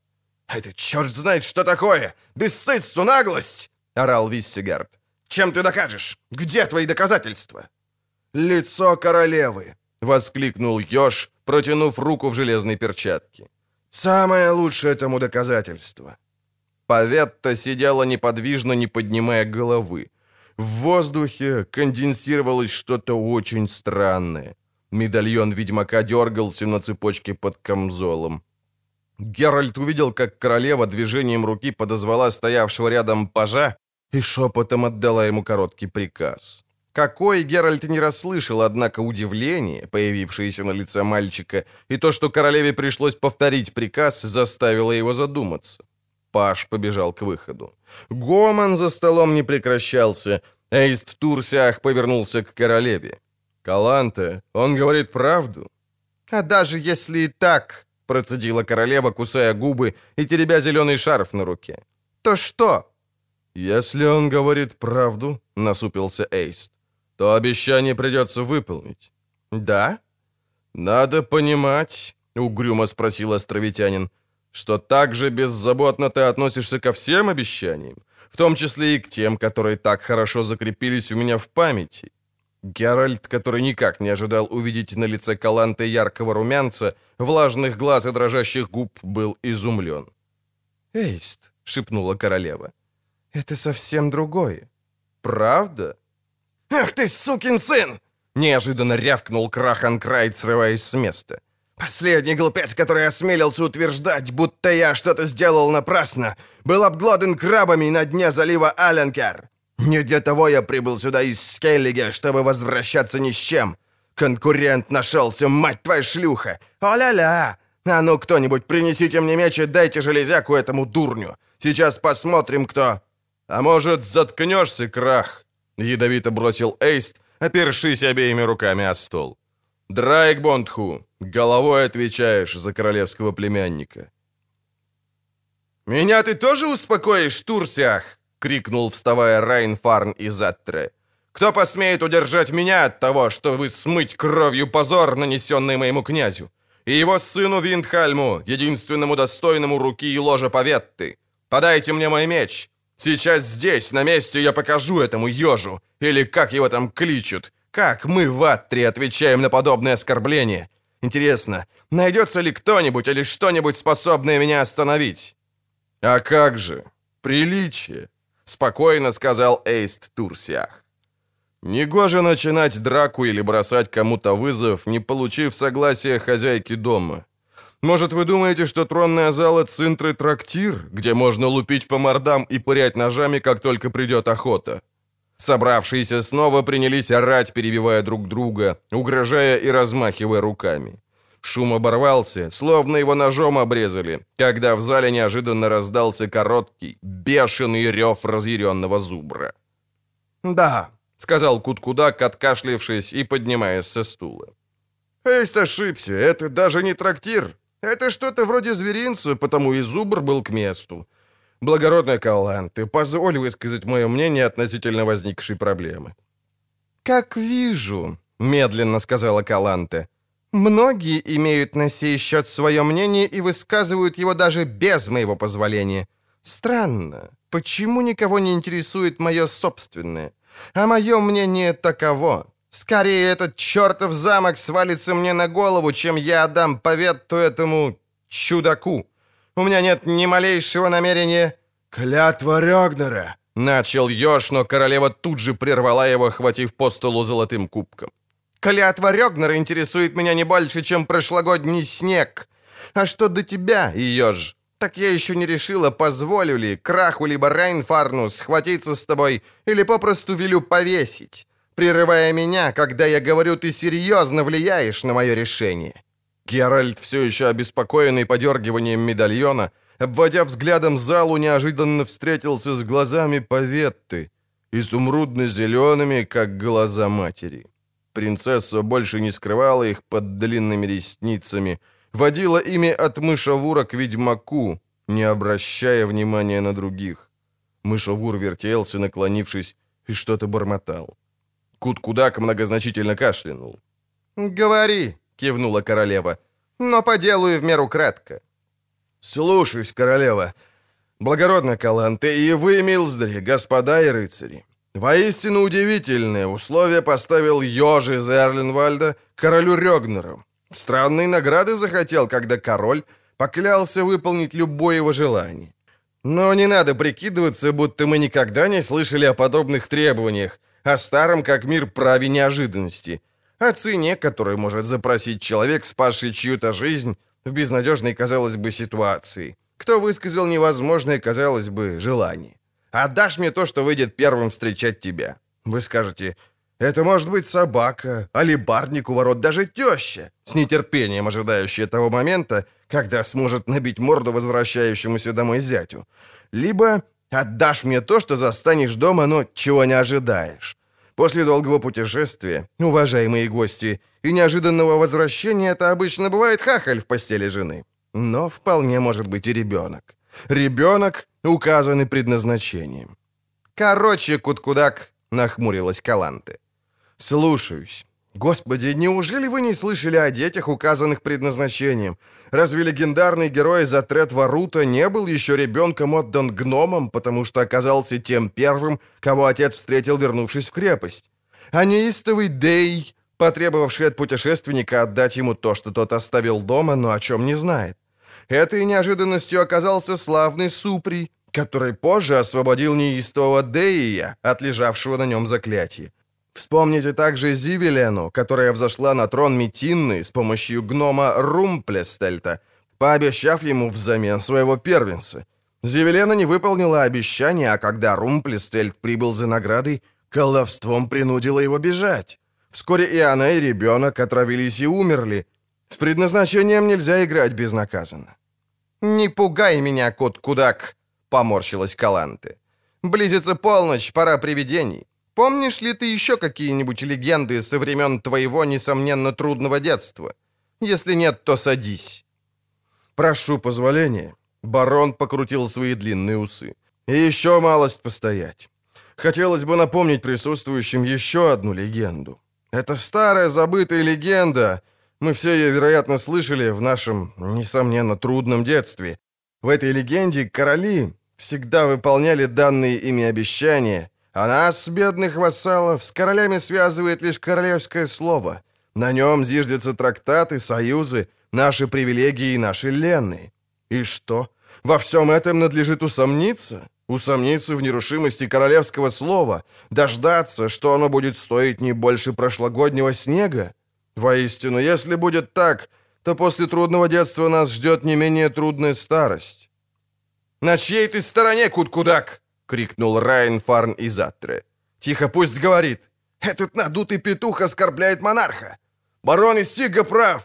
«Это черт знает, что такое! Бесстыдство, наглость!» — орал Виссигард. «Чем ты докажешь? Где твои доказательства?» «Лицо королевы!» — воскликнул Ёж, протянув руку в железной перчатке. «Самое лучшее этому доказательство!» Поветта сидела неподвижно, не поднимая головы. В воздухе конденсировалось что-то очень странное. Медальон ведьмака дергался на цепочке под камзолом. Геральт увидел, как королева движением руки подозвала стоявшего рядом пажа и шепотом отдала ему короткий приказ. Какой Геральт не расслышал, однако удивление, появившееся на лице мальчика, и то, что королеве пришлось повторить приказ, заставило его задуматься. Паш побежал к выходу. Гомон за столом не прекращался. Эйст Турсиах повернулся к королеве. «Каланте, он говорит правду?» «А даже если и так», — процедила королева, кусая губы и теребя зеленый шарф на руке, — «то что?» «Если он говорит правду», — насупился Эйст, — «то обещание придется выполнить». «Да?» «Надо понимать», — угрюмо спросил островитянин, «что так же беззаботно ты относишься ко всем обещаниям, в том числе и к тем, которые так хорошо закрепились у меня в памяти. Геральт, который никак не ожидал увидеть на лице Каланты яркого румянца, влажных глаз и дрожащих губ, был изумлен. «Эйст», — шепнула королева, — «это совсем другое. Правда?» «Ах ты, сукин сын!» — неожиданно рявкнул Крахан Крайт, срываясь с места. «Последний глупец, который осмелился утверждать, будто я что-то сделал напрасно, был обглодан крабами на дне залива Аленкер. Не для того я прибыл сюда из Скеллига, чтобы возвращаться ни с чем. Конкурент нашелся, мать твоя шлюха! О-ля-ля! А ну, кто-нибудь, принесите мне меч и дайте железяку этому дурню. Сейчас посмотрим, кто... А может, заткнешься, крах? Ядовито бросил Эйст, опершись обеими руками о стол. Драйк Бондху, головой отвечаешь за королевского племянника. «Меня ты тоже успокоишь, Турсиах?» — крикнул, вставая Райнфарн из Аттре. «Кто посмеет удержать меня от того, чтобы смыть кровью позор, нанесенный моему князю? И его сыну Виндхальму, единственному достойному руки и ложа Поветты? Подайте мне мой меч. Сейчас здесь, на месте, я покажу этому ежу, или как его там кличут, как мы в Аттре отвечаем на подобное оскорбление. Интересно, найдется ли кто-нибудь или что-нибудь, способное меня остановить?» «А как же? Приличие!» — спокойно сказал Эйст Турсиах. «Негоже начинать драку или бросать кому-то вызов, не получив согласия хозяйки дома. Может, вы думаете, что тронная зала — цинтры трактир, где можно лупить по мордам и пырять ножами, как только придет охота?» Собравшиеся снова принялись орать, перебивая друг друга, угрожая и размахивая руками. Шум оборвался, словно его ножом обрезали, когда в зале неожиданно раздался короткий, бешеный рев разъяренного зубра. «Да», — сказал Куткудак, откашлившись и поднимаясь со стула. «Эйст ошибся, это даже не трактир. Это что-то вроде зверинца, потому и зубр был к месту. Благородная Каланты, позволь высказать мое мнение относительно возникшей проблемы». «Как вижу», — медленно сказала Каланте, — Многие имеют на сей счет свое мнение и высказывают его даже без моего позволения. Странно, почему никого не интересует мое собственное? А мое мнение таково. Скорее этот чертов замок свалится мне на голову, чем я отдам поветту этому чудаку. У меня нет ни малейшего намерения... «Клятва Рёгнера!» — начал Ёж, но королева тут же прервала его, хватив по столу золотым кубком. Клятва Рёгнера интересует меня не больше, чем прошлогодний снег. А что до тебя, Ёж? Так я еще не решила, позволю ли Краху либо Райнфарну схватиться с тобой или попросту велю повесить, прерывая меня, когда я говорю, ты серьезно влияешь на мое решение». Геральт, все еще обеспокоенный подергиванием медальона, обводя взглядом залу, неожиданно встретился с глазами Поветты, изумрудно-зелеными, как глаза матери. Принцесса больше не скрывала их под длинными ресницами, водила ими от мышавура к ведьмаку, не обращая внимания на других. Мышавур вертелся, наклонившись, и что-то бормотал. Кут-кудак многозначительно кашлянул. «Говори», — кивнула королева, — «но по делу и в меру кратко». «Слушаюсь, королева. Благородная Каланте, и вы, Милздри, господа и рыцари. Воистину удивительное условие поставил Ёж из Эрленвальда королю Рёгнеру. Странные награды захотел, когда король поклялся выполнить любое его желание. Но не надо прикидываться, будто мы никогда не слышали о подобных требованиях, о старом как мир праве неожиданности, о цене, которую может запросить человек, спасший чью-то жизнь в безнадежной, казалось бы, ситуации, кто высказал невозможное, казалось бы, желание. Отдашь мне то, что выйдет первым встречать тебя. Вы скажете, это может быть собака, алибарник у ворот, даже теща, с нетерпением ожидающая того момента, когда сможет набить морду возвращающемуся домой зятю. Либо отдашь мне то, что застанешь дома, но чего не ожидаешь. После долгого путешествия, уважаемые гости, и неожиданного возвращения это обычно бывает хахаль в постели жены. Но вполне может быть и ребенок. Ребенок, указанный предназначением. «Короче, Куткудак», — нахмурилась Каланте. «Слушаюсь. Господи, неужели вы не слышали о детях, указанных предназначением? Разве легендарный герой Затрет Варута не был еще ребенком отдан гномам, потому что оказался тем первым, кого отец встретил, вернувшись в крепость? А неистовый Дей, потребовавший от путешественника отдать ему то, что тот оставил дома, но о чем не знает? Этой неожиданностью оказался славный Супри, который позже освободил неистового Деия от лежавшего на нем заклятия. Вспомните также Зивелену, которая взошла на трон Метинны с помощью гнома Румплестельта, пообещав ему взамен своего первенца. Зивелена не выполнила обещание, а когда Румплестельт прибыл за наградой, колдовством принудила его бежать. Вскоре и она, и ребенок отравились и умерли. С предназначением нельзя играть безнаказанно. «Не пугай меня, кот-кудак!» — поморщилась Каланте. «Близится полночь, пора привидений. Помнишь ли ты еще какие-нибудь легенды со времен твоего, несомненно, трудного детства? Если нет, то садись». «Прошу позволения. Барон покрутил свои длинные усы. «И еще малость постоять. Хотелось бы напомнить присутствующим еще одну легенду. Это старая забытая легенда. Мы все ее, вероятно, слышали в нашем, несомненно, трудном детстве. В этой легенде короли всегда выполняли данные ими обещания, а нас, бедных вассалов, с королями связывает лишь королевское слово. На нем зиждятся трактаты, союзы, наши привилегии и наши лены. И что? Во всем этом надлежит усомниться? Усомниться в нерушимости королевского слова? Дождаться, что оно будет стоить не больше прошлогоднего снега? Воистину, если будет так, то после трудного детства нас ждет не менее трудная старость. «На чьей ты стороне, Куткудак?» — крикнул Райан Фарн из Атре. «Тихо, пусть говорит. Этот надутый петух оскорбляет монарха. Барон Истига прав».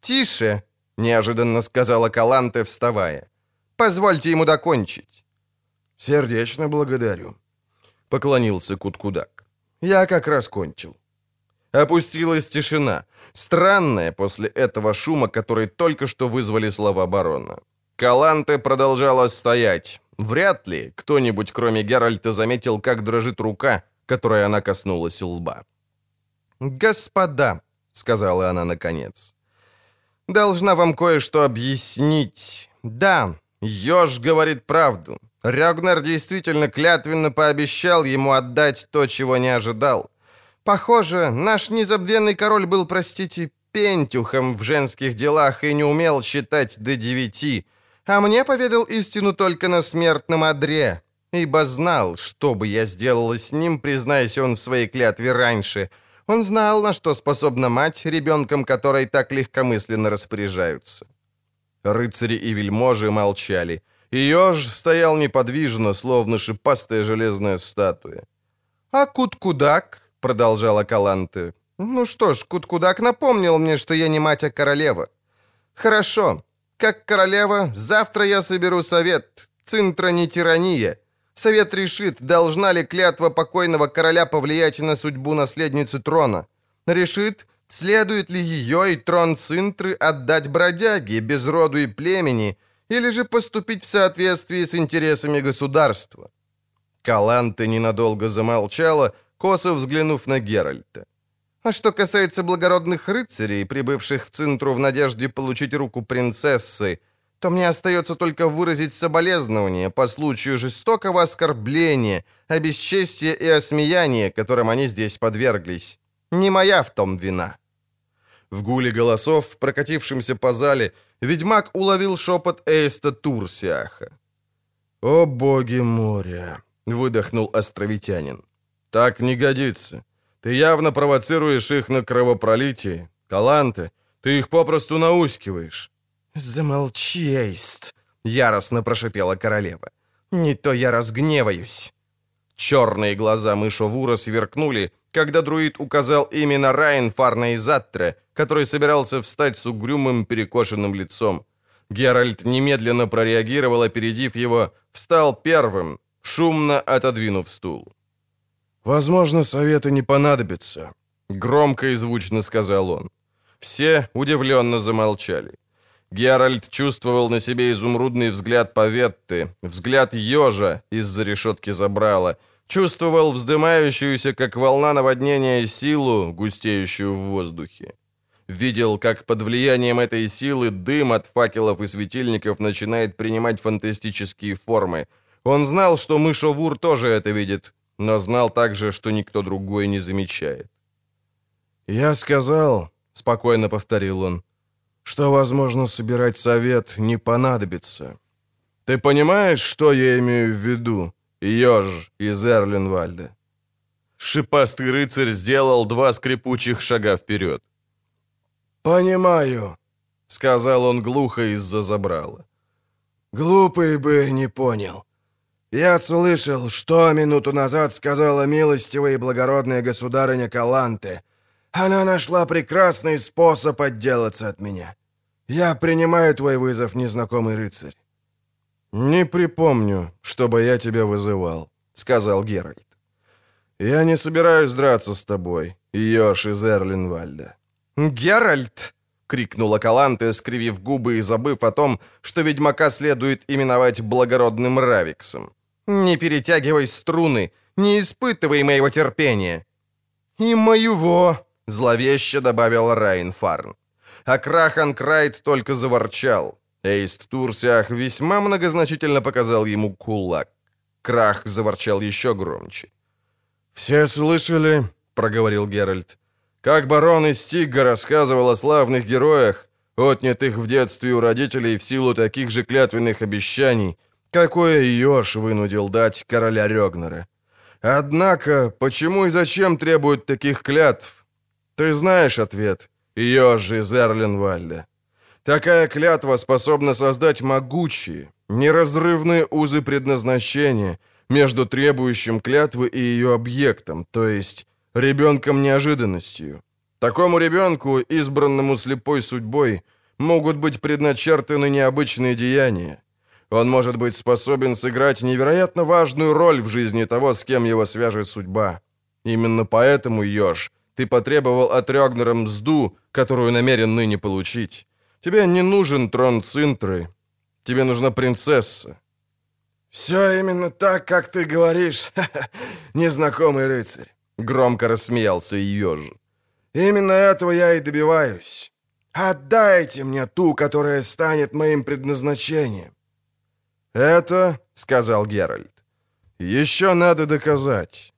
«Тише», — неожиданно сказала Каланте, вставая. «Позвольте ему докончить». «Сердечно благодарю», — поклонился Куткудак. «Я как раз кончил». Опустилась тишина, странная после этого шума, который только что вызвали слова барона. Каланте продолжала стоять. Вряд ли кто-нибудь, кроме Геральта, заметил, как дрожит рука, которой она коснулась лба. «Господа», — сказала она наконец, — «должна вам кое-что объяснить. Да, Ёж говорит правду. Рёгнер действительно клятвенно пообещал ему отдать то, чего не ожидал. Похоже, наш незабвенный король был, простите, пентюхом в женских делах и не умел считать до девяти, а мне поведал истину только на смертном одре, ибо знал, что бы я сделала с ним, признаясь он в своей клятве раньше. Он знал, на что способна мать, ребенком которой так легкомысленно распоряжаются. Рыцари и вельможи молчали. Еж стоял неподвижно, словно шипастая железная статуя. «А Куткудак?» — продолжала Каланте. «Ну что ж, Куткудак напомнил мне, что я не мать, а королева. Хорошо. Как королева, завтра я соберу совет. Цинтра не тирания. Совет решит, должна ли клятва покойного короля повлиять на судьбу наследницы трона. Решит, следует ли ее и трон Цинтры отдать бродяге, без роду и племени, или же поступить в соответствии с интересами государства. Каланте ненадолго замолчала, косо взглянув на Геральта. А что касается благородных рыцарей, прибывших в Цинтру в надежде получить руку принцессы, то мне остается только выразить соболезнование по случаю жестокого оскорбления, обесчестия и осмеяния, которым они здесь подверглись. Не моя в том вина». В гуле голосов, прокатившемся по зале, ведьмак уловил шепот Эйста Турсиаха. «О боги моря!» — выдохнул островитянин. «Так не годится. Ты явно провоцируешь их на кровопролитие. Каланте, ты их попросту наускиваешь». «Замолчи, Эйст!» — яростно прошипела королева. «Не то я разгневаюсь». Черные глаза мышовура сверкнули, когда друид указал именно Райан Фарна из Аттре, который собирался встать с угрюмым перекошенным лицом. Геральт немедленно прореагировал, опередив его, встал первым, шумно отодвинув стул. «Возможно, советы не понадобятся», — громко и звучно сказал он. Все удивленно замолчали. Геральт чувствовал на себе изумрудный взгляд Поветты, взгляд ежа из-за решетки забрала, чувствовал вздымающуюся, как волна наводнения, силу, густеющую в воздухе. Видел, как под влиянием этой силы дым от факелов и светильников начинает принимать фантастические формы. Он знал, что мышовур тоже это видит, но знал также, что никто другой не замечает. «Я сказал», — спокойно повторил он, — «что, возможно, собирать совет не понадобится. Ты понимаешь, что я имею в виду, еж из Эрлинвальда?» Шипастый рыцарь сделал два скрипучих шага вперед. «Понимаю», — сказал он глухо из-за забрала. «Глупый бы не понял. Я слышал, что минуту назад сказала милостивая и благородная государыня Каланте. Она нашла прекрасный способ отделаться от меня. Я принимаю твой вызов, незнакомый рыцарь». «Не припомню, чтобы я тебя вызывал», — сказал Геральт. «Я не собираюсь драться с тобой, Йош из Эрлинвальда». «Геральт!» крикнула Каланте, скривив губы и забыв о том, что ведьмака следует именовать благородным Равиксом. «Не перетягивай струны, не испытывай моего терпения!» «И моего!» — зловеще добавил Райнфарн. А Крахан Крайт только заворчал. Эйст Турсиах весьма многозначительно показал ему кулак. Крах заворчал еще громче. «Все слышали?» — проговорил Геральт. «Как барон из Стигга рассказывал о славных героях, отнятых в детстве у родителей в силу таких же клятвенных обещаний, какое Йош вынудил дать короля Рёгнера. Однако, почему и зачем требуют таких клятв? Ты знаешь ответ, Йош из Эрленвальда. Такая клятва способна создать могучие, неразрывные узы предназначения между требующим клятвы и ее объектом, то есть ребенком-неожиданностью. Такому ребенку, избранному слепой судьбой, могут быть предначертаны необычные деяния. Он может быть способен сыграть невероятно важную роль в жизни того, с кем его свяжет судьба. Именно поэтому, Йош, ты потребовал от Рёгнера мзду, которую намерен ныне получить. Тебе не нужен трон Цинтры. Тебе нужна принцесса». «Все именно так, как ты говоришь, незнакомый рыцарь», — громко рассмеялся Ёж. «Именно этого я и добиваюсь. Отдайте мне ту, которая станет моим предназначением». «Это, — сказал Геральт, — еще надо доказать».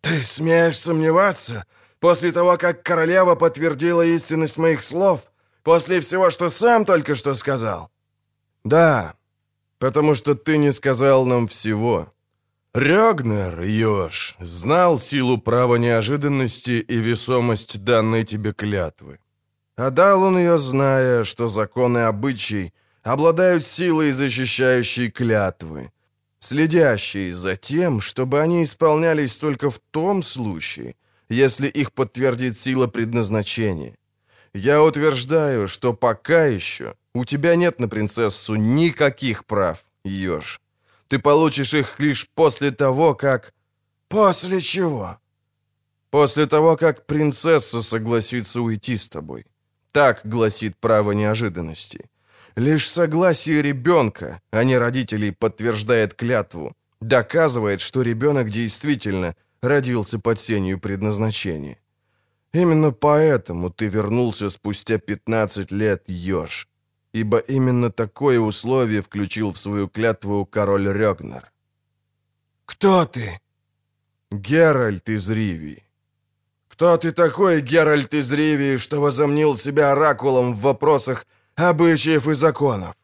«Ты смеешь сомневаться после того, как королева подтвердила истинность моих слов?» После всего, что сам только что сказал?» «Да, потому что ты не сказал нам всего. Рёгнер, Ёж, знал силу права неожиданности и весомость данной тебе клятвы. А дал он ее, зная, что законы обычай обладают силой, защищающей клятвы, следящей за тем, чтобы они исполнялись только в том случае, если их подтвердит сила предназначения. Я утверждаю, что пока еще у тебя нет на принцессу никаких прав, Ёж. Ты получишь их лишь после того, как... После чего? После того, как принцесса согласится уйти с тобой. Так гласит право неожиданности. Лишь согласие ребенка, а не родителей, подтверждает клятву, доказывает, что ребенок действительно родился под сенью предназначения. Именно поэтому ты вернулся спустя 15 лет, Ёж. Ибо именно такое условие включил в свою клятву король Рёгнер. «Кто ты?» «Геральт из Ривии». «Кто ты такой, Геральт из Ривии, что возомнил себя оракулом в вопросах обычаев и законов?»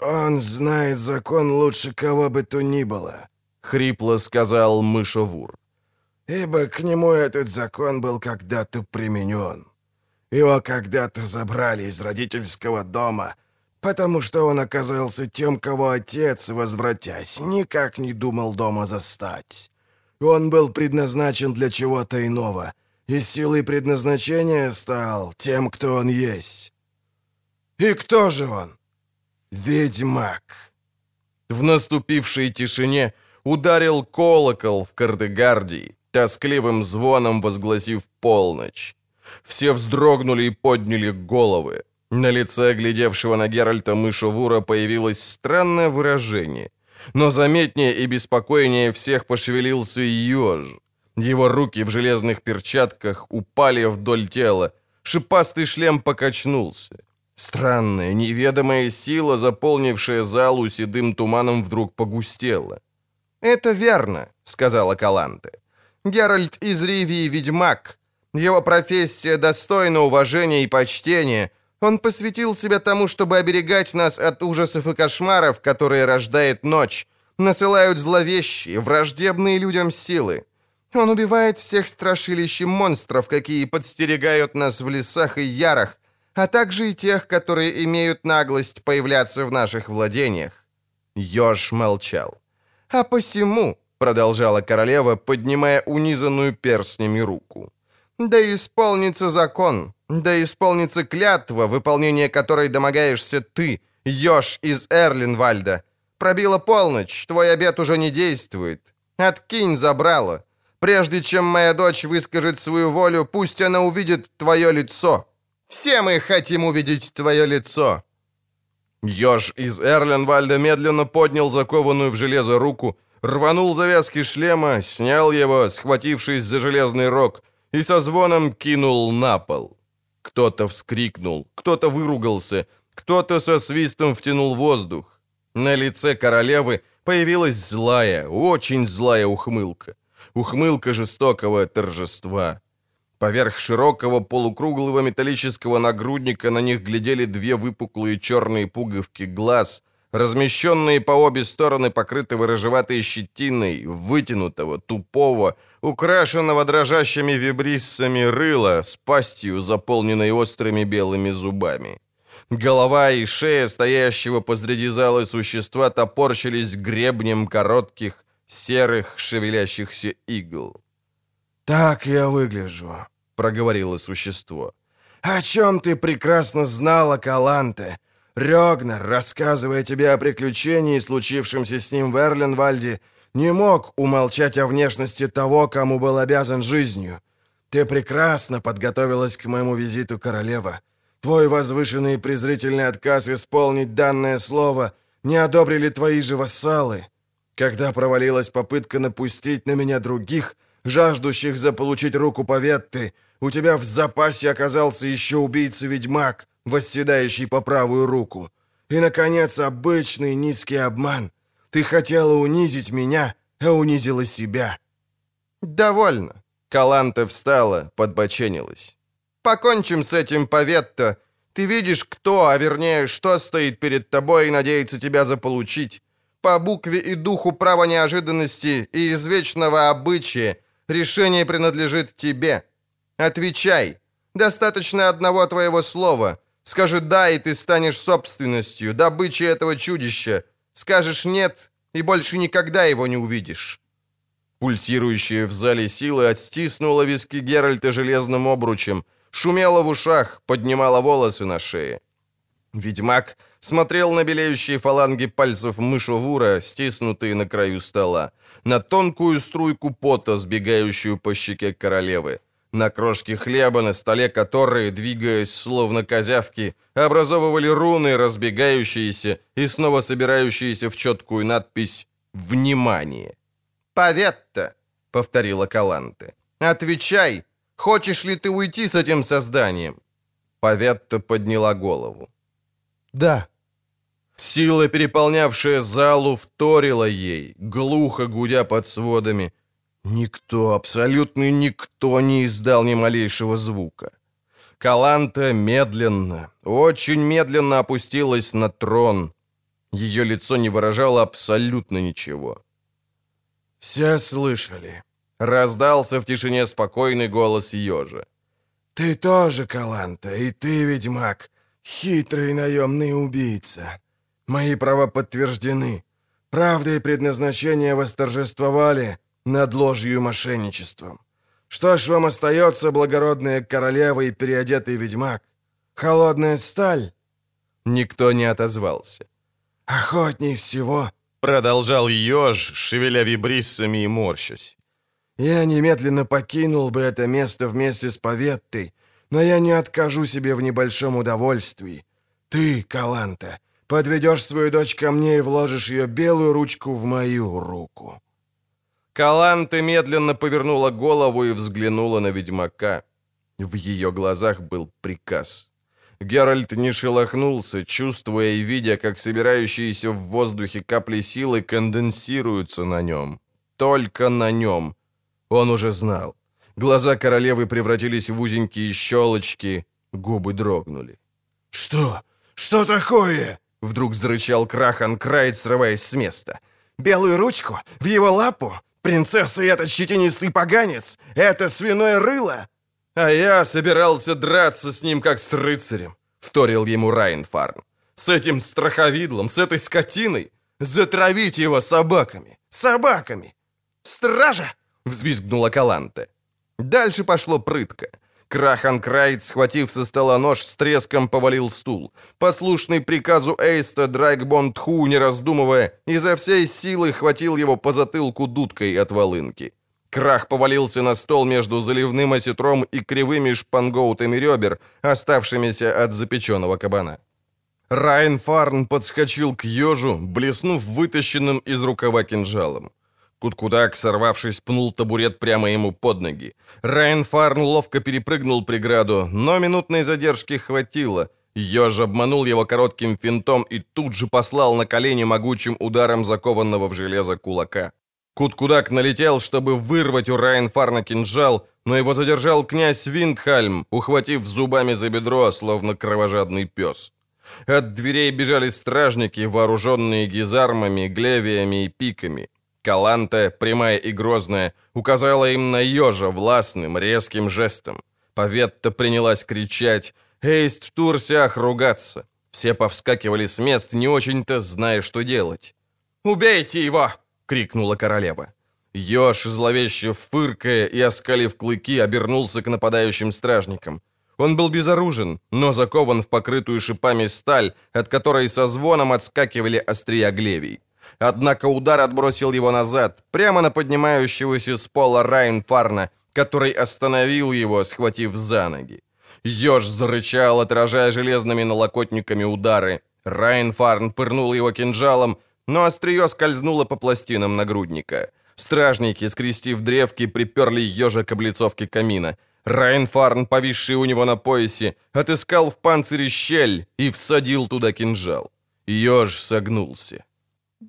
«Он знает закон лучше кого бы то ни было», — хрипло сказал Мышевур ибо к нему этот закон был когда-то применен. Его когда-то забрали из родительского дома, потому что он оказался тем, кого отец, возвратясь, никак не думал дома застать. Он был предназначен для чего-то иного, и силой предназначения стал тем, кто он есть. И кто же он? Ведьмак. В наступившей тишине ударил колокол в Кардегардии, тоскливым звоном возгласив полночь. Все вздрогнули и подняли головы. На лице глядевшего на Геральта мышевура появилось странное выражение. Но заметнее и беспокойнее всех пошевелился еж. Его руки в железных перчатках упали вдоль тела. Шипастый шлем покачнулся. Странная, неведомая сила, заполнившая залу седым туманом, вдруг погустела. «Это верно», — сказала Каланте. Геральт из Ривии ведьмак. Его профессия достойна уважения и почтения. Он посвятил себя тому, чтобы оберегать нас от ужасов и кошмаров, которые рождает ночь, насылают зловещие, враждебные людям силы. Он убивает всех страшилищ и монстров, какие подстерегают нас в лесах и ярах, а также и тех, которые имеют наглость появляться в наших владениях. Ёж молчал. А посему, продолжала королева, поднимая унизанную перстнями руку. «Да исполнится закон, да исполнится клятва, выполнение которой домогаешься ты, Ёж из Эрлинвальда. Пробила полночь, твой обед уже не действует. Откинь забрала. Прежде чем моя дочь выскажет свою волю, пусть она увидит твое лицо». Все мы хотим увидеть твое лицо!» Ёж из Эрленвальда медленно поднял закованную в железо руку, рванул завязки шлема, снял его, схватившись за железный рог, и со звоном кинул на пол. Кто-то вскрикнул, кто-то выругался, кто-то со свистом втянул воздух. На лице королевы появилась злая, очень злая ухмылка. Ухмылка жестокого торжества. Поверх широкого полукруглого металлического нагрудника на них глядели две выпуклые черные пуговки глаз, размещенные по обе стороны покрытого рыжеватой щетиной, вытянутого, тупого, украшенного дрожащими вибриссами рыла с пастью, заполненной острыми белыми зубами. Голова и шея стоящего посреди зала существа топорщились гребнем коротких, серых, шевелящихся игл. «Так я выгляжу», — проговорило существо. «О чем ты прекрасно знала, Каланте? Рёгнер, рассказывая тебе о приключении, случившемся с ним в Эрленвальде, не мог умолчать о внешности того, кому был обязан жизнью. Ты прекрасно подготовилась к моему визиту, королева. Твой возвышенный и презрительный отказ исполнить данное слово не одобрили твои же вассалы. Когда провалилась попытка напустить на меня других, жаждущих заполучить руку Поветты, у тебя в запасе оказался еще убийца-ведьмак, восседающий по правую руку. И, наконец, обычный низкий обман. Ты хотела унизить меня, а унизила себя». «Довольно». Каланта встала, подбоченилась. «Покончим с этим, Поветта. Ты видишь, кто, а вернее, что стоит перед тобой и надеется тебя заполучить. По букве и духу права неожиданности и извечного обычая решение принадлежит тебе. Отвечай. Достаточно одного твоего слова. Скажи «да», и ты станешь собственностью, добычей этого чудища. Скажешь «нет», и больше никогда его не увидишь». Пульсирующая в зале сила отстиснула виски Геральта железным обручем, шумела в ушах, поднимала волосы на шее. Ведьмак смотрел на белеющие фаланги пальцев мышевура, стиснутые на краю стола, на тонкую струйку пота, сбегающую по щеке королевы, на крошки хлеба, на столе которые, двигаясь словно козявки, образовывали руны, разбегающиеся и снова собирающиеся в четкую надпись «Внимание». «Поветта», — повторила Каланте, — «отвечай, хочешь ли ты уйти с этим созданием?» Поветта подняла голову. «Да». Сила, переполнявшая залу, вторила ей, глухо гудя под сводами. Никто, абсолютно никто не издал ни малейшего звука. Каланта медленно, очень медленно опустилась на трон. Ее лицо не выражало абсолютно ничего. «Все слышали», — раздался в тишине спокойный голос ежа. «Ты тоже, Каланта, и ты, ведьмак, хитрый наемный убийца. Мои права подтверждены. Правда и предназначение восторжествовали над ложью и мошенничеством. Что ж вам остается, благородная королева и переодетый ведьмак? Холодная сталь?» Никто не отозвался. «Охотней всего», — продолжал еж, шевеля вибриссами и морщась. «Я немедленно покинул бы это место вместе с Поветтой, но я не откажу себе в небольшом удовольствии. Ты, Каланта, подведешь свою дочь ко мне и вложишь ее белую ручку в мою руку». Каланта медленно повернула голову и взглянула на ведьмака. В ее глазах был приказ. Геральт не шелохнулся, чувствуя и видя, как собирающиеся в воздухе капли силы конденсируются на нем. Только на нем. Он уже знал. Глаза королевы превратились в узенькие щелочки, губы дрогнули. «Что? Что такое?» Вдруг зарычал Крахан Крайт, срываясь с места. «Белую ручку? В его лапу? Принцесса и этот щетинистый поганец? Это свиное рыло?» «А я собирался драться с ним, как с рыцарем», — вторил ему Райнфарн. «С этим страховидлом, с этой скотиной. Затравить его собаками. Собаками!» «Стража!» — взвизгнула Каланте. Дальше пошло прытко. Крахан Крайт, схватив со стола нож, с треском повалил стул. Послушный приказу Эйста, Драйкбон Тху, не раздумывая, изо всей силы хватил его по затылку дудкой от волынки. Крах повалился на стол между заливным осетром и кривыми шпангоутами ребер, оставшимися от запеченного кабана. Райан Фарн подскочил к ежу, блеснув вытащенным из рукава кинжалом. Куткудак, сорвавшись, пнул табурет прямо ему под ноги. Райан Фарн ловко перепрыгнул преграду, но минутной задержки хватило. Еж обманул его коротким финтом и тут же послал на колени могучим ударом закованного в железо кулака. Куткудак налетел, чтобы вырвать у Райнфарна кинжал, но его задержал князь Виндхальм, ухватив зубами за бедро, словно кровожадный пес. От дверей бежали стражники, вооруженные гизармами, глевиями и пиками. Каланта, прямая и грозная, указала им на ежа властным, резким жестом. Поветта принялась кричать, Эйст Турсях ругаться. Все повскакивали с мест, не очень-то зная, что делать. «Убейте его!» — крикнула королева. Ёж, зловеще фыркая и оскалив клыки, обернулся к нападающим стражникам. Он был безоружен, но закован в покрытую шипами сталь, от которой со звоном отскакивали острия глевий. Однако удар отбросил его назад, прямо на поднимающегося с пола Райнфарна, который остановил его, схватив за ноги. Ёж зарычал, отражая железными налокотниками удары. Райнфарн пырнул его кинжалом, но острие скользнуло по пластинам нагрудника. Стражники, скрестив древки, приперли ежа к облицовке камина — Райнфарн, повисший у него на поясе, отыскал в панцире щель и всадил туда кинжал. Ёж согнулся.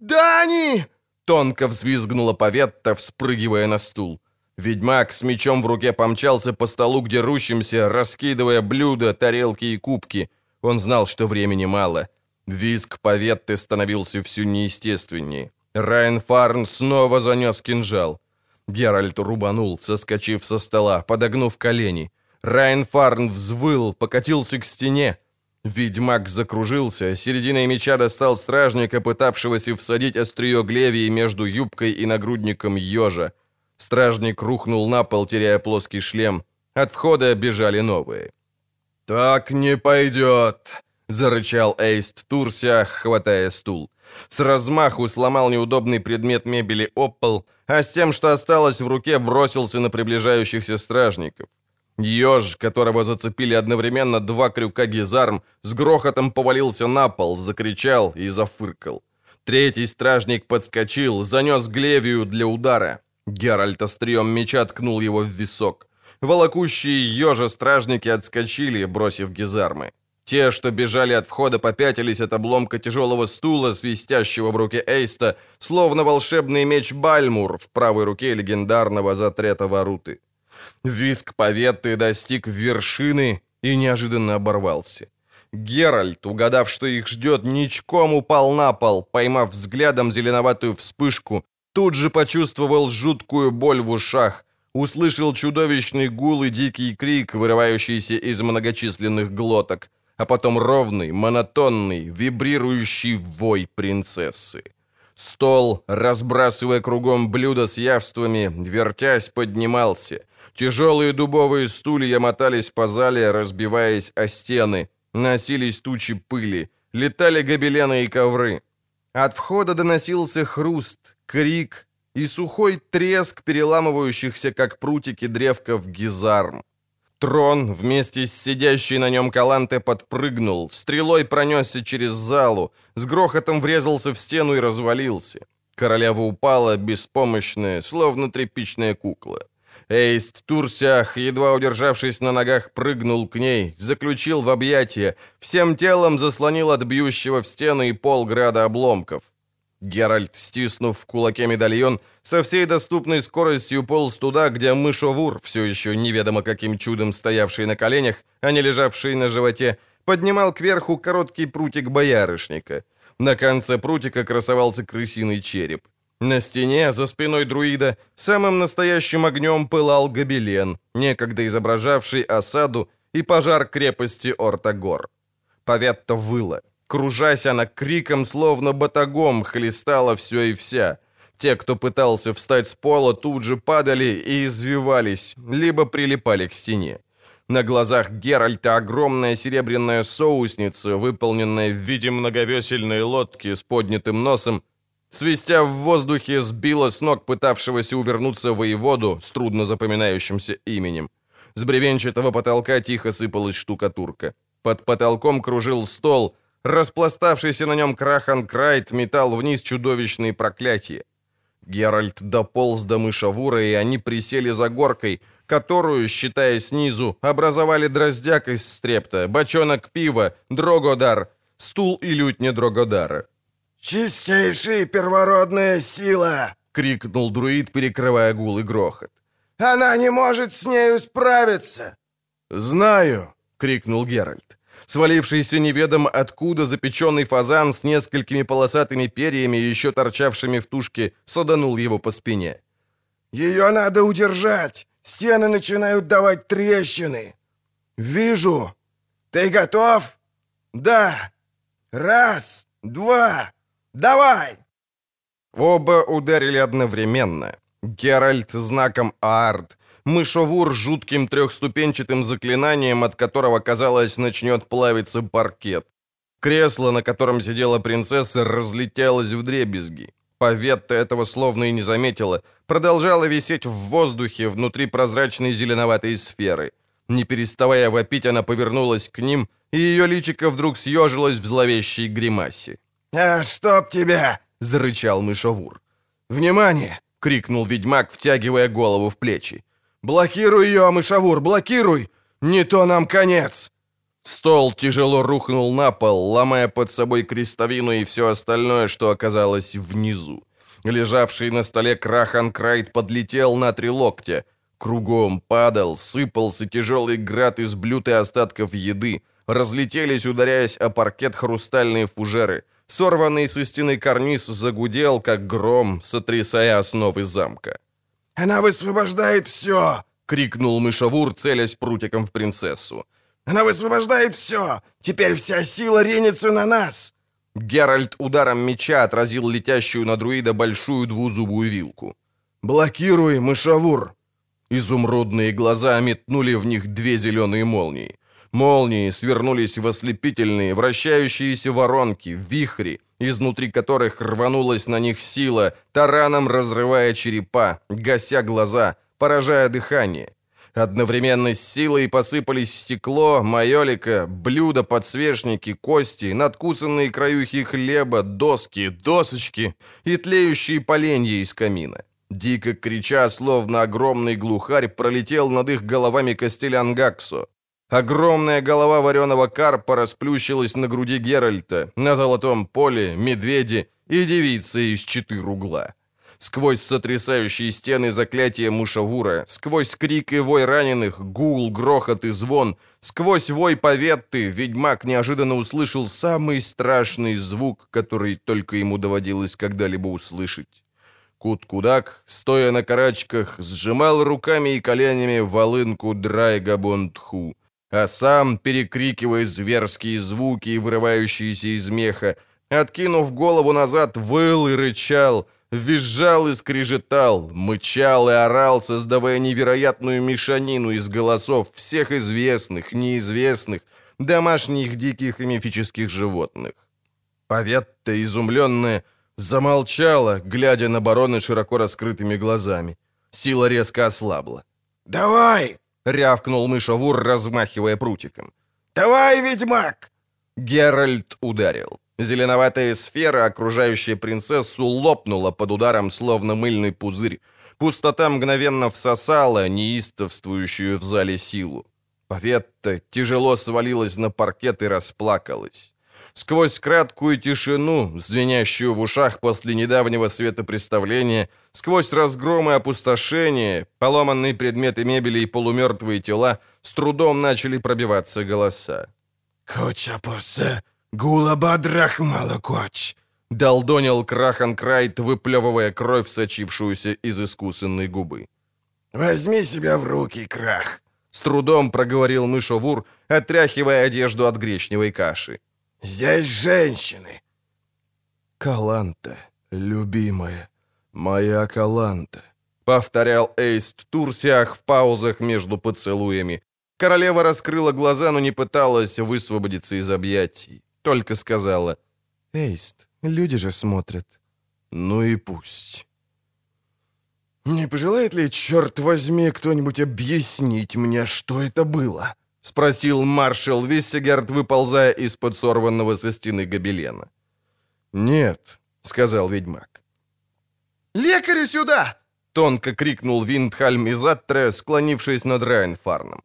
«Дани!» — тонко взвизгнула Поветта, вспрыгивая на стул. Ведьмак с мечом в руке помчался по столу к дерущимся, раскидывая блюда, тарелки и кубки. Он знал, что времени мало. Визг Поветты становился все неестественнее. Райнфарн снова занес кинжал. Геральт рубанул, соскочив со стола, подогнув колени. Райнфарн взвыл, покатился к стене. Ведьмак закружился, серединой меча достал стражника, пытавшегося всадить острие глевии между юбкой и нагрудником ежа. Стражник рухнул на пол, теряя плоский шлем. От входа бежали новые. «Так не пойдет!» — зарычал Эйст Турсиах, хватая стул. С размаху сломал неудобный предмет мебели об а с тем, что осталось в руке, бросился на приближающихся стражников. Ёж, которого зацепили одновременно два крюка гизарм, с грохотом повалился на пол, закричал и зафыркал. Третий стражник подскочил, занес глевию для удара. Геральт острием меча ткнул его в висок. Волокущие ежа стражники отскочили, бросив гизармы. Те, что бежали от входа, попятились от обломка тяжелого стула, свистящего в руке Эйста, словно волшебный меч Бальмур в правой руке легендарного Затрета Варуты. Виск поветы достиг вершины и неожиданно оборвался. Геральт, угадав, что их ждет, ничком упал на пол, поймав взглядом зеленоватую вспышку, тут же почувствовал жуткую боль в ушах, услышал чудовищный гул и дикий крик, вырывающийся из многочисленных глоток, а потом ровный, монотонный, вибрирующий вой принцессы. Стол, разбрасывая кругом блюда с явствами, вертясь, поднимался. Тяжелые дубовые стулья мотались по зале, разбиваясь о стены. Носились тучи пыли, летали гобелены и ковры. От входа доносился хруст, крик и сухой треск переламывающихся, как прутики древков, гизарм. Трон вместе с сидящей на нем Каланте подпрыгнул, стрелой пронесся через залу, с грохотом врезался в стену и развалился. Королева упала, беспомощная, словно тряпичная кукла. Эйст Турсях, едва удержавшись на ногах, прыгнул к ней, заключил в объятия, всем телом заслонил от бьющего в стены и пол града обломков. Геральт, стиснув в кулаке медальон, со всей доступной скоростью полз туда, где мышовур, все еще неведомо каким чудом стоявший на коленях, а не лежавший на животе, поднимал кверху короткий прутик боярышника. На конце прутика красовался крысиный череп. На стене, за спиной друида, самым настоящим огнем пылал гобелен, некогда изображавший осаду и пожар крепости Ортагор. Поветта выла. Кружась она криком, словно батагом, хлестала все и вся. Те, кто пытался встать с пола, тут же падали и извивались, либо прилипали к стене. На глазах Геральта огромная серебряная соусница, выполненная в виде многовесельной лодки с поднятым носом, Свистя в воздухе, сбила с ног пытавшегося увернуться воеводу с трудно запоминающимся именем. С бревенчатого потолка тихо сыпалась штукатурка. Под потолком кружил стол. Распластавшийся на нем Крахан Крайт метал вниз чудовищные проклятия. Геральт дополз до мышавура, и они присели за горкой, которую, считая снизу, образовали дроздяк из стрепта, бочонок пива, дрогодар, стул и лютня дрогодара. «Чистейшая первородная сила!» — крикнул друид, перекрывая гул и грохот. «Она не может с нею справиться!» «Знаю!» — крикнул Геральт. Свалившийся неведом откуда запеченный фазан с несколькими полосатыми перьями, еще торчавшими в тушке, саданул его по спине. «Ее надо удержать! Стены начинают давать трещины!» «Вижу! Ты готов?» «Да! Раз, два, давай!» Оба ударили одновременно. Геральт знаком Аард, мышовур жутким трехступенчатым заклинанием, от которого, казалось, начнет плавиться паркет. Кресло, на котором сидела принцесса, разлетелось в дребезги. Поветта этого словно и не заметила, продолжала висеть в воздухе внутри прозрачной зеленоватой сферы. Не переставая вопить, она повернулась к ним, и ее личико вдруг съежилось в зловещей гримасе. «А чтоб тебя!» — зарычал мышовур. «Внимание!» — крикнул ведьмак, втягивая голову в плечи. «Блокируй ее, мышавур, блокируй! Не то нам конец!» Стол тяжело рухнул на пол, ломая под собой крестовину и все остальное, что оказалось внизу. Лежавший на столе Крахан Крайт подлетел на три локтя. Кругом падал, сыпался тяжелый град из блюд и остатков еды. Разлетелись, ударяясь о паркет хрустальные фужеры. Сорванный со стены карниз загудел, как гром, сотрясая основы замка. «Она высвобождает все!» — крикнул мышавур, целясь прутиком в принцессу. «Она высвобождает все! Теперь вся сила ринется на нас!» Геральт ударом меча отразил летящую на друида большую двузубую вилку. «Блокируй, мышавур!» Изумрудные глаза метнули в них две зеленые молнии. Молнии свернулись в ослепительные, вращающиеся воронки, вихри, изнутри которых рванулась на них сила, тараном разрывая черепа, гася глаза, поражая дыхание. Одновременно с силой посыпались стекло, майолика, блюда, подсвечники, кости, надкусанные краюхи хлеба, доски, досочки и тлеющие поленья из камина. Дико крича, словно огромный глухарь, пролетел над их головами Костелян Гаксо. Огромная голова вареного карпа расплющилась на груди Геральта, на золотом поле, медведи и девица из четыр угла. Сквозь сотрясающие стены заклятия Мушавура, сквозь крик и вой раненых, гул, грохот и звон, сквозь вой поветты, ведьмак неожиданно услышал самый страшный звук, который только ему доводилось когда-либо услышать. Кут-кудак, стоя на карачках, сжимал руками и коленями волынку Драйгабонтху, а сам, перекрикивая зверские звуки, вырывающиеся из меха, откинув голову назад, выл и рычал, визжал и скрежетал, мычал и орал, создавая невероятную мешанину из голосов всех известных, неизвестных, домашних диких и мифических животных. Поветта, изумленная, замолчала, глядя на барона широко раскрытыми глазами. Сила резко ослабла. «Давай!» — рявкнул мышавур, размахивая прутиком. «Давай, ведьмак!» Геральт ударил. Зеленоватая сфера, окружающая принцессу, лопнула под ударом, словно мыльный пузырь. Пустота мгновенно всосала неистовствующую в зале силу. Поветта тяжело свалилась на паркет и расплакалась. Сквозь краткую тишину, звенящую в ушах после недавнего светопреставления, сквозь разгромы и опустошение, поломанные предметы мебели и полумертвые тела, с трудом начали пробиваться голоса. «Хоча-порсе, гула-бадрах малокоч!» — долдонил Крахан Крайт, выплевывая кровь, сочившуюся из искусанной губы. «Возьми себя в руки, Крах!» — с трудом проговорил мышовур, отряхивая одежду от гречневой каши. Здесь женщины. Каланта, любимая, моя Каланта, повторял Эйст Турсиах в паузах между поцелуями. Королева раскрыла глаза, но не пыталась высвободиться из объятий. Только сказала, «Эйст, люди же смотрят». Ну и пусть. «Не пожелает ли, черт возьми, кто-нибудь объяснить мне, что это было?» — спросил маршал Виссегерт, выползая из-под сорванного со стены гобелена. «Нет», — сказал ведьмак. «Лекарю сюда!» — тонко крикнул Виндхальм из Аттре, склонившись над Райнфарном.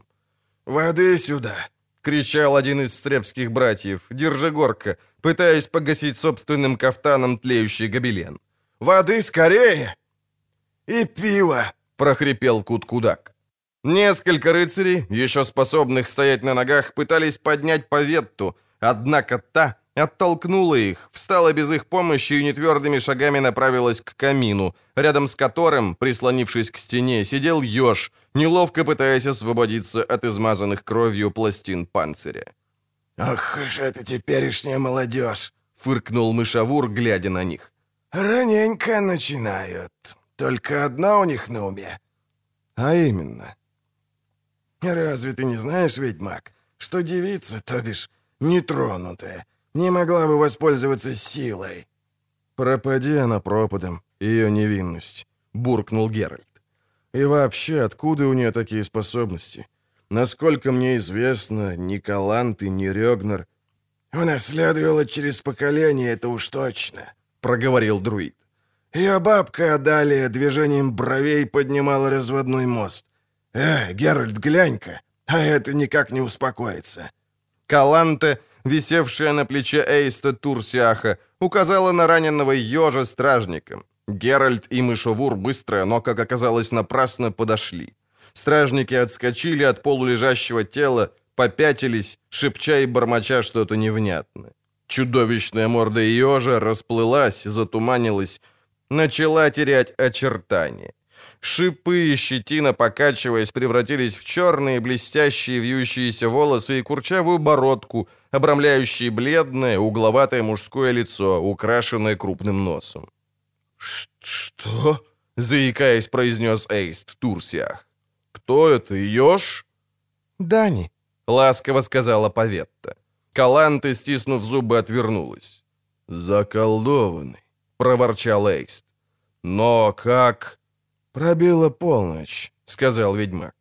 «Воды сюда!» — кричал один из стрепских братьев, держа горка, пытаясь погасить собственным кафтаном тлеющий гобелен. «Воды скорее!» «И пиво!» — прохрипел Куткудак. Несколько рыцарей, еще способных стоять на ногах, пытались поднять поветту, однако та оттолкнула их, встала без их помощи и нетвердыми шагами направилась к камину, рядом с которым, прислонившись к стене, сидел еж, неловко пытаясь освободиться от измазанных кровью пластин панциря. «Ах же это теперешняя молодежь!» — фыркнул мышавур, глядя на них. «Раненько начинают. Только одна у них на уме». «А именно?» «Разве ты не знаешь, ведьмак, что девица, то бишь нетронутая, не могла бы воспользоваться силой?» «Пропади она пропадом, ее невинность», — буркнул Геральт. «И вообще, откуда у нее такие способности? Насколько мне известно, ни Калант ни Рёгнер...» «Унаследовала через поколение, это уж точно», — проговорил друид. Ее бабка далее движением бровей поднимала разводной мост. «Э, Геральт, глянь-ка, а это никак не успокоится». Каланте, висевшая на плече Эйста Турсиаха, указала на раненого ежа стражником. Геральт и Мышовур быстро, но, как оказалось, напрасно подошли. Стражники отскочили от полулежащего тела, попятились, шепча и бормоча что-то невнятное. Чудовищная морда ежа расплылась, затуманилась, начала терять очертания. Шипы и щетина, покачиваясь, превратились в черные блестящие вьющиеся волосы и курчавую бородку, обрамляющие бледное, угловатое мужское лицо, украшенное крупным носом. «Что?» — заикаясь, произнес Эйст Турсиах. «Кто это, еж?» «Дани», — ласково сказала Поветта. Каланта, стиснув зубы, отвернулась. «Заколдованный», — проворчал Эйст. «Но как...» «Пробила полночь», — сказал ведьмак.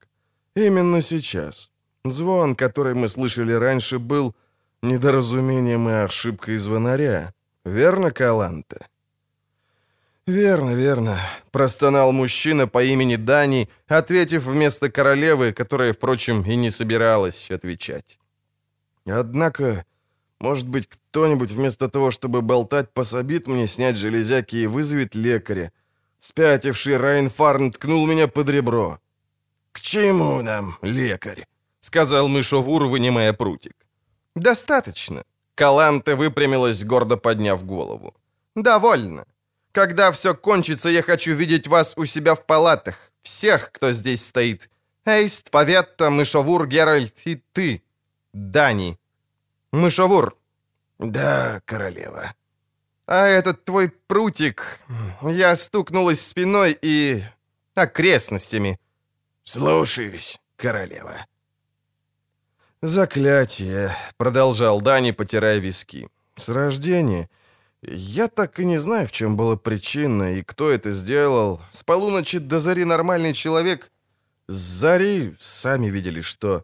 «Именно сейчас. Звон, который мы слышали раньше, был недоразумением и ошибкой звонаря. Верно, Каланта?» «Верно, верно», — простонал мужчина по имени Дани, ответив вместо королевы, которая, впрочем, и не собиралась отвечать. «Однако, может быть, кто-нибудь вместо того, чтобы болтать, пособит мне снять железяки и вызовет лекаря, Спятивший Райнфарн ткнул меня под ребро. «К чему нам, лекарь?» — сказал Мышовур, вынимая прутик. «Достаточно». Каланте выпрямилась, гордо подняв голову. «Довольно. Когда все кончится, я хочу видеть вас у себя в палатах. Всех, кто здесь стоит. Эйст, Поветта, Мышовур, Геральт и ты, Дани. Мышовур». «Да, королева», а этот твой прутик... Я стукнулась спиной и... окрестностями». «Слушаюсь, королева». «Заклятие», — продолжал Дани, потирая виски. «С рождения. Я так и не знаю, в чем была причина и кто это сделал. С полуночи до зари нормальный человек. С зари сами видели, что...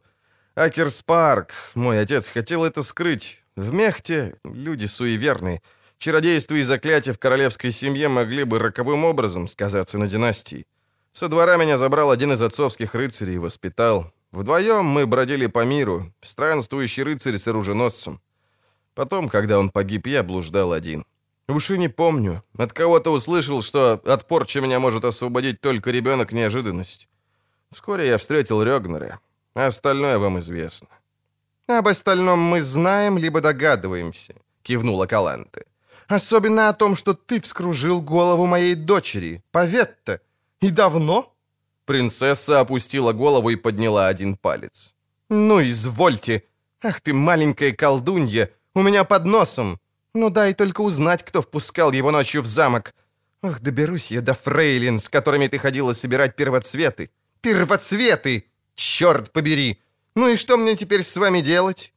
Акерспарк, мой отец, хотел это скрыть. В Мехте люди суеверные». Чародейство и заклятия в королевской семье могли бы роковым образом сказаться на династии. Со двора меня забрал один из отцовских рыцарей и воспитал. Вдвоем мы бродили по миру, странствующий рыцарь с оруженосцем. Потом, когда он погиб, я блуждал один. Уж и не помню. От кого-то услышал, что от порчи меня может освободить только ребенок неожиданность. Вскоре я встретил Рёгнера. Остальное вам известно. «Об остальном мы знаем, либо догадываемся», — кивнула Каланте. Особенно о том, что ты вскружил голову моей дочери, Поветта. И давно?» Принцесса опустила голову и подняла один палец. «Ну, извольте. Ах ты, маленькая колдунья, у меня под носом. Ну дай только узнать, кто впускал его ночью в замок. Ах, доберусь я до фрейлин, с которыми ты ходила собирать первоцветы. Первоцветы! Черт побери! Ну и что мне теперь с вами делать?»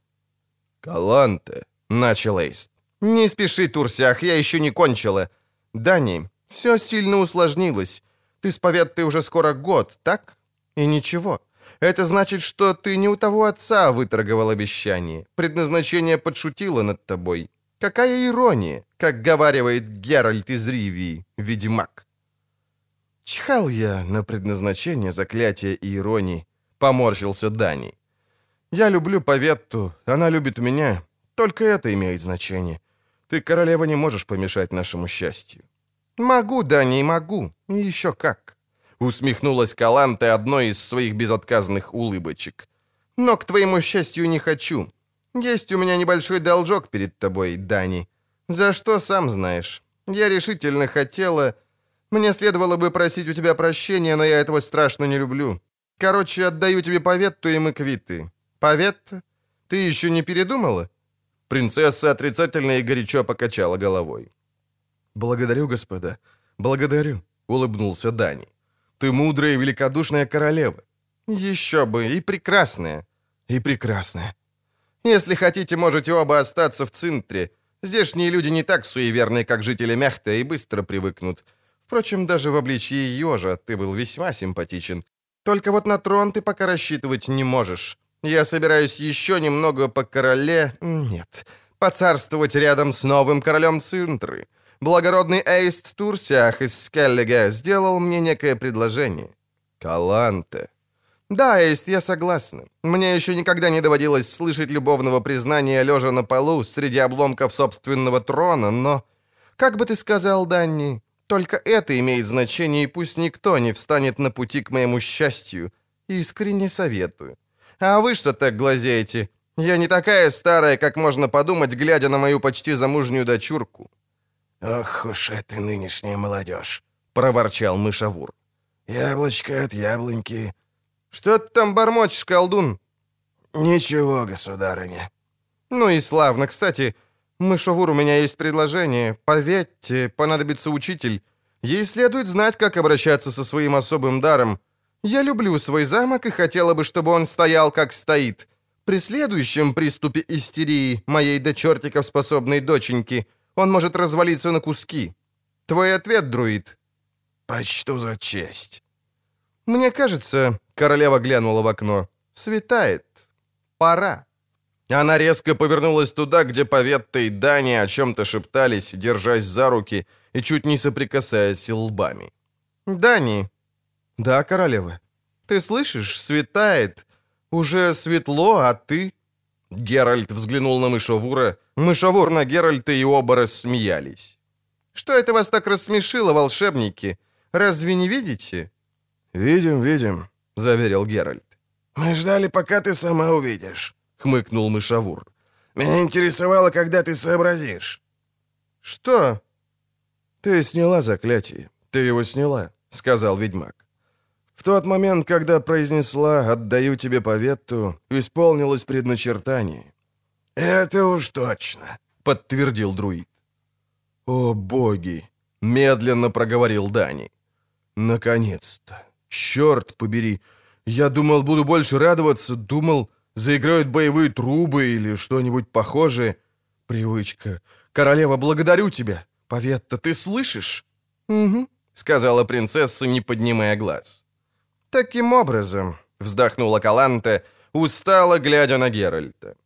«Каланте», — начал Эйст. «Не спеши, Турсиах, я еще не кончила. Дани, все сильно усложнилось. Ты с Поветтой уже скоро год, так? И ничего. Это значит, что ты не у того отца выторговал обещание. Предназначение подшутило над тобой. Какая ирония, как говаривает Геральт из Ривии, ведьмак. Чхал я на предназначение заклятия и иронии, поморщился Дани. Я люблю Поветту, она любит меня. Только это имеет значение. Ты, королева, не можешь помешать нашему счастью. Могу, Дани, могу. И еще как. Усмехнулась Каланте одной из своих безотказных улыбочек. Но к твоему счастью не хочу. Есть у меня небольшой должок перед тобой, Дани. За что, сам знаешь. Я решительно хотела... Мне следовало бы просить у тебя прощения, но я этого страшно не люблю. Короче, отдаю тебе Поветту, и мы квиты. Поветта? Ты еще не передумала?» Принцесса отрицательно и горячо покачала головой. «Благодарю, господа, благодарю», — улыбнулся Дани. «Ты мудрая и великодушная королева». «Еще бы, и прекрасная». «И прекрасная». «Если хотите, можете оба остаться в центре. Здешние люди не так суеверны, как жители Мяхта, и быстро привыкнут. Впрочем, даже в обличии ежа ты был весьма симпатичен. Только вот на трон ты пока рассчитывать не можешь. Я собираюсь еще немного по короле... Нет, поцарствовать рядом с новым королем Цинтры. Благородный Эйст Турсиах из Скеллига сделал мне некое предложение. Каланте. Да, Эйст, я согласна. Мне еще никогда не доводилось слышать любовного признания лежа на полу среди обломков собственного трона, но... Как бы ты сказал, Данни, только это имеет значение, и пусть никто не встанет на пути к моему счастью. Искренне советую. А вы что так глазеете? Я не такая старая, как можно подумать, глядя на мою почти замужнюю дочурку». «Ох уж это нынешняя молодежь», — проворчал мышавур. «Яблочко от яблоньки». «Что ты там бормочешь, колдун?» «Ничего, государыня». «Ну и славно. Кстати, мышавур, у меня есть предложение. Поверьте, понадобится учитель. Ей следует знать, как обращаться со своим особым даром. Я люблю свой замок и хотела бы, чтобы он стоял, как стоит. При следующем приступе истерии моей до чертиков способной доченьки он может развалиться на куски. Твой ответ, друид?» «Почту за честь». «Мне кажется...» — королева глянула в окно. «Светает. Пора». Она резко повернулась туда, где Поветта и Дани о чем-то шептались, держась за руки и чуть не соприкасаясь лбами. «Дани, «Да, королева». «Ты слышишь? Светает. Уже светло, а ты...» Геральт взглянул на мышавура. Мышавур на Геральта и оба рассмеялись. «Что это вас так рассмешило, волшебники? Разве не видите?» «Видим, видим», — заверил Геральт. «Мы ждали, пока ты сама увидишь», — хмыкнул мышавур. «Меня интересовало, когда ты сообразишь». «Что?» «Ты сняла заклятие. Ты его сняла», — сказал ведьмак. В тот момент, когда произнесла «отдаю тебе поветту», исполнилось предначертание. «Это уж точно», — подтвердил друид. «О, боги!» — медленно проговорил Дани. «Наконец-то! Черт побери! Я думал, буду больше радоваться, думал, заиграют боевые трубы или что-нибудь похожее. Привычка. Королева, благодарю тебя! Поветта, ты слышишь?» «Угу», — сказала принцесса, не поднимая глаз. «Таким образом», — вздохнула Каланте, устало глядя на Геральта.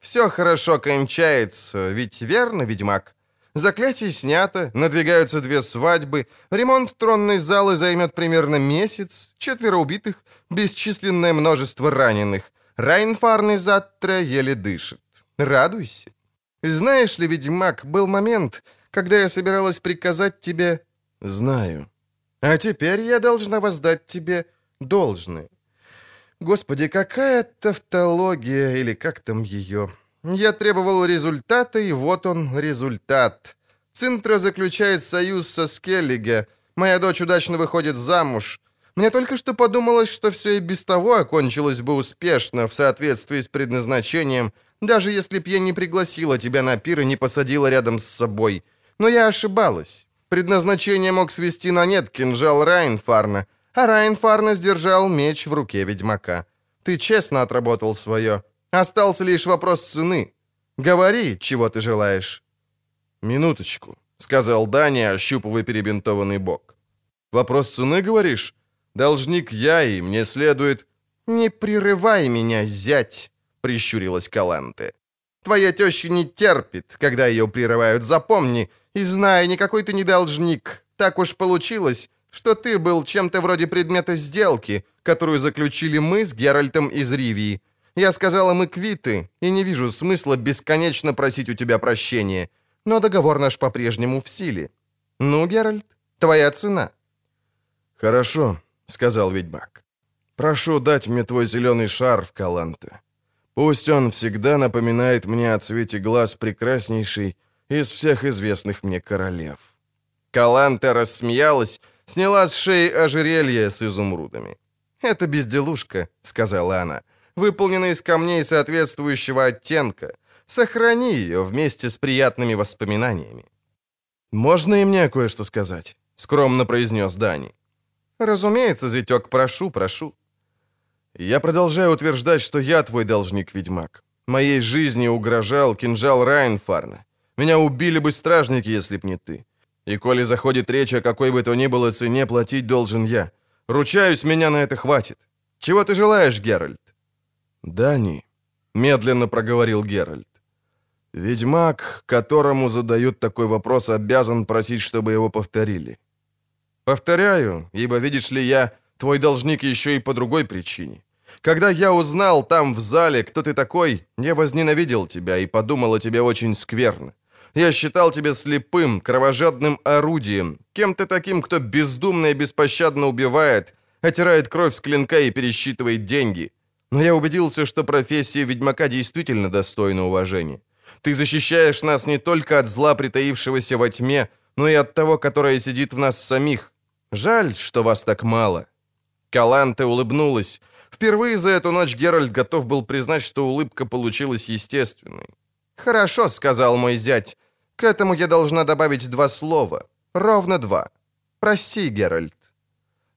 «Все хорошо кончается, ведь верно, ведьмак? Заклятие снято, надвигаются две свадьбы, ремонт тронной залы займет примерно месяц, четверо убитых, бесчисленное множество раненых. Райнфарный Заттре еле дышит. Радуйся. Знаешь ли, ведьмак, был момент, когда я собиралась приказать тебе...» «Знаю». «А теперь я должна воздать тебе должны. Господи, какая тавтология, или как там ее? Я требовал результата, и вот он, результат. Цинтра заключает союз со Скеллиге. Моя дочь удачно выходит замуж. Мне только что подумалось, что все и без того окончилось бы успешно, в соответствии с предназначением, даже если б я не пригласила тебя на пир и не посадила рядом с собой. Но я ошибалась. Предназначение мог свести на нет кинжал Райнфарна, а Райнфарна сдержал меч в руке ведьмака. Ты честно отработал свое. Остался лишь вопрос цены. Говори, чего ты желаешь». «Минуточку», — сказал Даня, ощупывая перебинтованный бок. «Вопрос цены, говоришь? Должник я, и мне следует...» «Не прерывай меня, зять!» — прищурилась Каланте. «Твоя теща не терпит, когда ее прерывают, запомни, и знай, никакой ты не должник. Так уж получилось, что ты был чем-то вроде предмета сделки, которую заключили мы с Геральтом из Ривии. Я сказала, мы квиты, и не вижу смысла бесконечно просить у тебя прощения. Но договор наш по-прежнему в силе. Ну, Геральт, твоя цена». «Хорошо», — сказал ведьмак. «Прошу дать мне твой зеленый шар в Каланте. Пусть он всегда напоминает мне о цвете глаз прекраснейшей из всех известных мне королев». Каланте рассмеялась, сняла с шеи ожерелье с изумрудами. «Это безделушка», — сказала она, — «выполнена из камней соответствующего оттенка. Сохрани ее вместе с приятными воспоминаниями». «Можно и мне кое-что сказать?» — скромно произнес Дани. «Разумеется, зятек, прошу, прошу». «Я продолжаю утверждать, что я твой должник-ведьмак. Моей жизни угрожал кинжал Райнфарна. Меня убили бы стражники, если б не ты. И коли заходит речь о какой бы то ни было цене, платить должен я. Ручаюсь, меня на это хватит. Чего ты желаешь, Геральт?» «Дани», — медленно проговорил Геральт. «Ведьмак, которому задают такой вопрос, обязан просить, чтобы его повторили». «Повторяю, ибо, видишь ли, я твой должник еще и по другой причине. Когда я узнал там в зале, кто ты такой, я возненавидел тебя и подумал о тебе очень скверно. Я считал тебя слепым, кровожадным орудием, кем-то таким, кто бездумно и беспощадно убивает, отирает кровь с клинка и пересчитывает деньги. Но я убедился, что профессия ведьмака действительно достойна уважения. Ты защищаешь нас не только от зла, притаившегося во тьме, но и от того, которое сидит в нас самих. Жаль, что вас так мало». Каланте улыбнулась. Впервые за эту ночь Геральт готов был признать, что улыбка получилась естественной. «Хорошо», — сказал мой зять. «К этому я должна добавить два слова. Ровно два. Прости, Геральт».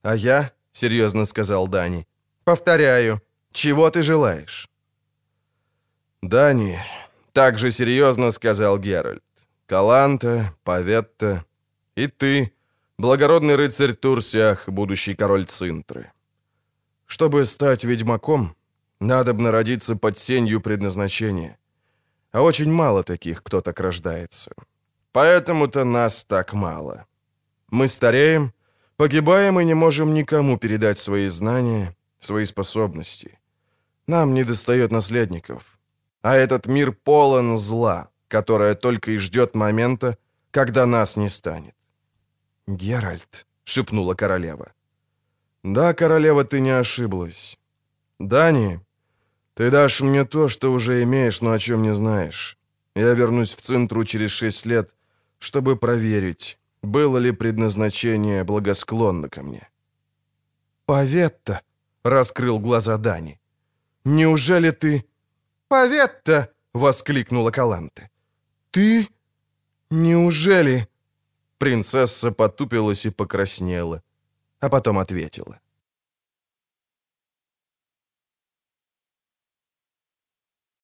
«А я?» — серьезно сказал Дани. «Повторяю, чего ты желаешь?» «Дани», — также серьезно сказал Геральт. «Каланта, Паветта и ты, благородный рыцарь Турсиах, будущий король Цинтры. Чтобы стать ведьмаком, надо бы народиться под сенью предназначения. А очень мало таких, кто так рождается. Поэтому-то нас так мало. Мы стареем, погибаем и не можем никому передать свои знания, свои способности. Нам не достает наследников. А этот мир полон зла, которое только и ждет момента, когда нас не станет. «Геральт», — шепнула королева. «Да, королева, ты не ошиблась. Дани, ты дашь мне то, что уже имеешь, но о чем не знаешь. Я вернусь в Центру через шесть лет, чтобы проверить, было ли предназначение благосклонно ко мне». «Поветта», — раскрыл глаза Дани. «Неужели ты...» «Поветта!» — воскликнула Каланте. «Ты? Неужели...» Принцесса потупилась и покраснела, а потом ответила.